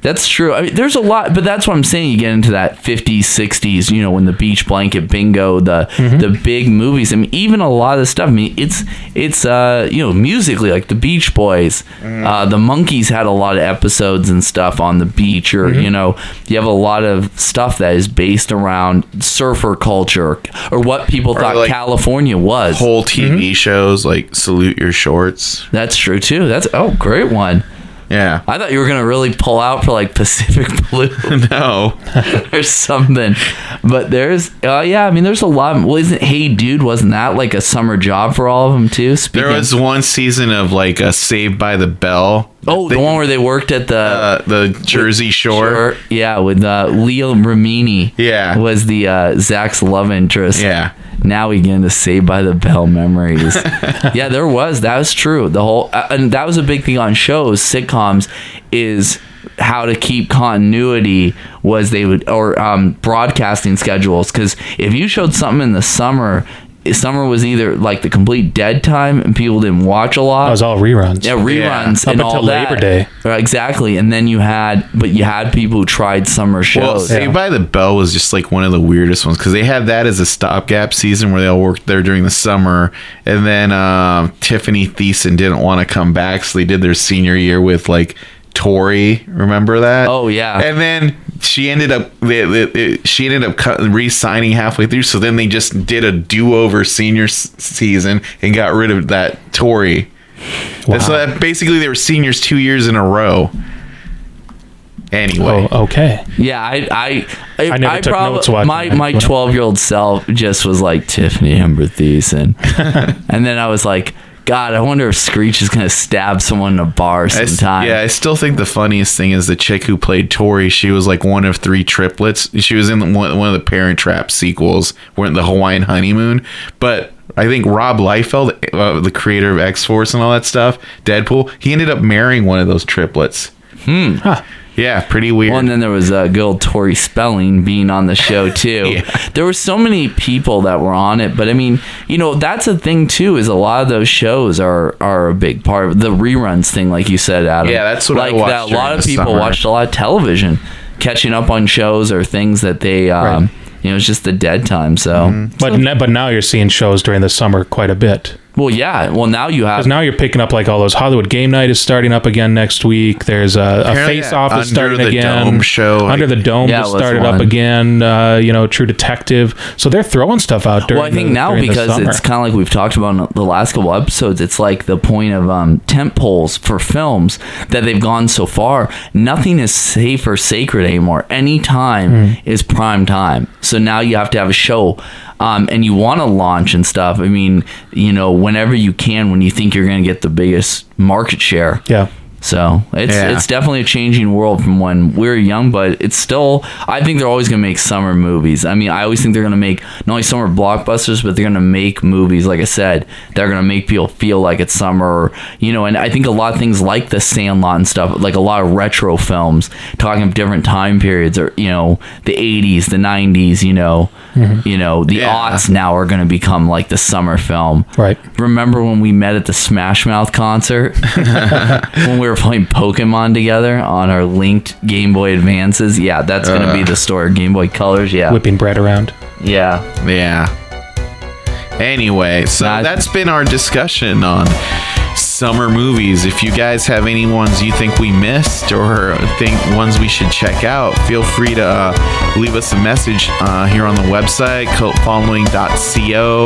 Speaker 2: that's true. I mean, there's a lot, but that's what I'm saying. You get into that 50s, 60s, you know, when the beach blanket bingo, the the big movies. I mean, even a lot of the stuff. I mean, it's it's uh you know musically like the Beach Boys, uh, the Monkees had a lot of episodes and stuff on the beach, or you know, you have a lot of stuff that is based around surfer culture or what people thought
Speaker 1: like
Speaker 2: California was.
Speaker 1: Whole TV shows like Salute Your Shorts.
Speaker 2: That's true too. That's oh great one.
Speaker 1: Yeah.
Speaker 2: I thought you were gonna really pull out for like <laughs> Pacific Blue <laughs>
Speaker 1: No. <laughs>
Speaker 2: or something, but there's uh yeah. I mean, there's a lot. Well, isn't Hey Dude wasn't that like a summer job for all of them too? Speaking
Speaker 1: There was one season of like a Saved by the Bell
Speaker 2: Oh, the one where they worked at the
Speaker 1: uh, the Jersey Shore.
Speaker 2: Sure, yeah, with uh, Leah Remini.
Speaker 1: Yeah.
Speaker 2: was the uh, Zach's love interest.
Speaker 1: Yeah.
Speaker 2: Now we get into Saved by the Bell memories. <laughs> yeah, there was. That was true. The whole uh, and that was a big thing on shows, sitcoms, is how to keep continuity was they would or um, broadcasting schedules because if you showed something in the summer summer was either like the complete dead time and people didn't watch a lot
Speaker 3: It was all reruns.
Speaker 2: yeah, reruns
Speaker 3: Up
Speaker 2: and all
Speaker 3: until
Speaker 2: that.
Speaker 3: Labor Day.
Speaker 2: Right, exactly. And then you had, but you had people who tried summer
Speaker 1: Well,
Speaker 2: shows.
Speaker 1: Saved by the Bell was just like one of the weirdest ones because they had that as a stopgap season where they all worked there during the summer, and then um, Tiffany Thiessen didn't want to come back, so they did their senior year with like Tori. Remember that?
Speaker 2: Oh, yeah.
Speaker 1: And then she ended up they, they, they- she ended up cut, re-signing halfway through, so then they just did a do-over senior s- season and got rid of that Tori.
Speaker 3: Wow.
Speaker 1: So that basically they were seniors two years in a row. Anyway.
Speaker 3: Oh, okay.
Speaker 2: yeah, I, I, I,
Speaker 3: I never took
Speaker 2: prob-
Speaker 3: notes watching
Speaker 2: My my twelve year old self just was like Tiffany Amber Thiessen, <laughs> and then I was like, God, I wonder if Screech is gonna stab someone in a bar
Speaker 1: I s-
Speaker 2: sometime.
Speaker 1: yeah, I still think the funniest thing is the chick who played Tori. She was like one of three triplets. She was in one, one of the Parent Trap sequels, went the Hawaiian honeymoon. But I think Rob Liefeld, uh, the creator of X Force and all that stuff, Deadpool, he ended up marrying one of those triplets.
Speaker 3: Huh.
Speaker 1: Yeah, pretty weird.
Speaker 2: Well, and then there was uh, good old Tori Spelling being on the show <laughs> too.
Speaker 1: Yeah.
Speaker 2: There were so many people that were on it, but I mean, you know, that's a thing too. Is a lot of those shows are are a big part of the reruns thing, like you said, Adam.
Speaker 1: Yeah, that's what I
Speaker 2: like
Speaker 1: watched
Speaker 2: that. A lot of people
Speaker 1: summer.
Speaker 2: watched a lot of television, catching up on shows or things that they, um,
Speaker 3: Right.
Speaker 2: you know, it's just the dead time. So,
Speaker 1: Mm-hmm.
Speaker 3: But ne- but now you're seeing shows during the summer quite a bit.
Speaker 2: Well, yeah. Well, now you have
Speaker 3: Because now you're picking up like all those Hollywood Game Night is starting up again next week. There's a, a Face Off is
Speaker 1: Under
Speaker 3: starting
Speaker 1: the
Speaker 3: again.
Speaker 1: Dome show,
Speaker 3: Under
Speaker 1: like-
Speaker 3: the Dome
Speaker 2: Yeah,
Speaker 3: has
Speaker 2: was
Speaker 3: started up again. Uh, you know, True Detective. So they're throwing stuff out during.
Speaker 2: Well, I think
Speaker 3: the-
Speaker 2: now because it's kind of like we've talked about in the last couple episodes, it's like the point of um, tent poles for films that they've gone so far. Nothing is safe or sacred anymore. Any time
Speaker 3: Hmm.
Speaker 2: is prime time. So now you have to have a show. Um, and you want to launch and stuff. I mean, you know, whenever you can, when you think you're going to get the biggest market share.
Speaker 3: yeah.
Speaker 2: So it's
Speaker 1: Yeah.
Speaker 2: it's definitely a changing world from when we were young, but it's still. I think they're always going to make summer movies. I mean, I always think they're going to make not only summer blockbusters, but they're going to make movies. Like I said, they're going to make people feel like it's summer. Or, you know, and I think a lot of things like the Sandlot and stuff, like a lot of retro films, talking of different time periods, or you know, the '80s, the '90s. You know, Mm-hmm. you know, the
Speaker 1: Yeah.
Speaker 2: aughts now are going to become like the summer film.
Speaker 3: Right.
Speaker 2: Remember when we met at the Smash Mouth concert? <laughs> when we were playing Pokemon together on our linked Game Boy Advances? Yeah, that's going to be uh. the story. Game Boy Colors, yeah.
Speaker 3: Whipping bread around.
Speaker 2: Yeah.
Speaker 1: Yeah. Anyway, so
Speaker 2: Not-
Speaker 1: that's been our discussion on summer movies. If you guys have any ones you think we missed or think ones we should check out, feel free to uh, leave us a message uh, here on the website, cultfollowing.co,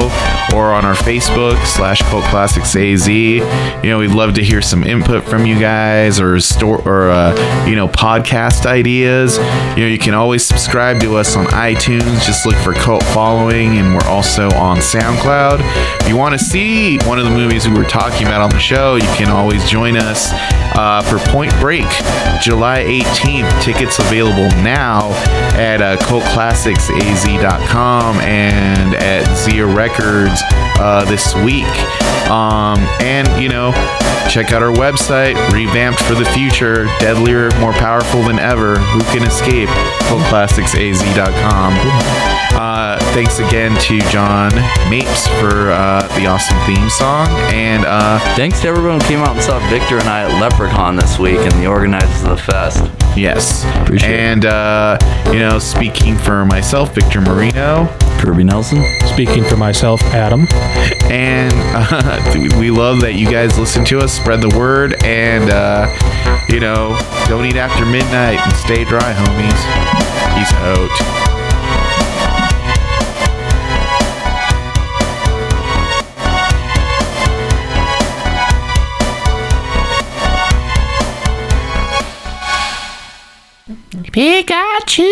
Speaker 1: or on our Facebook slash cult classics AZ. You know, we'd love to hear some input from you guys or store or uh, you know podcast ideas. You know, you can always subscribe to us on iTunes. Just look for Cult Following, and we're also on SoundCloud. If you want to see one of the movies we were talking about on the show, you can always join us uh, for Point Break, July 18th. Tickets available now at uh, cultclassicsaz.com and at Zia Records uh, this week. Um, and, you know, check out our website, revamped for the future, deadlier, more powerful than ever. Who can escape? cultclassicsaz.com. Uh, thanks again to John Mapes for uh, the awesome theme song. And uh,
Speaker 2: Thanks to everyone who came out and saw Victor and I at Leprechaun this week and the organizers of the fest.
Speaker 1: yes.
Speaker 2: Appreciate it.
Speaker 1: and, uh, you know, speaking for myself, Victor Marino.
Speaker 2: Kirby Nelson.
Speaker 3: Speaking for myself, Adam.
Speaker 1: And uh, <laughs> we love that you guys listen to us, spread the word, and, uh, you know, don't eat after midnight and stay dry, homies. Peace out.
Speaker 4: Pikachu!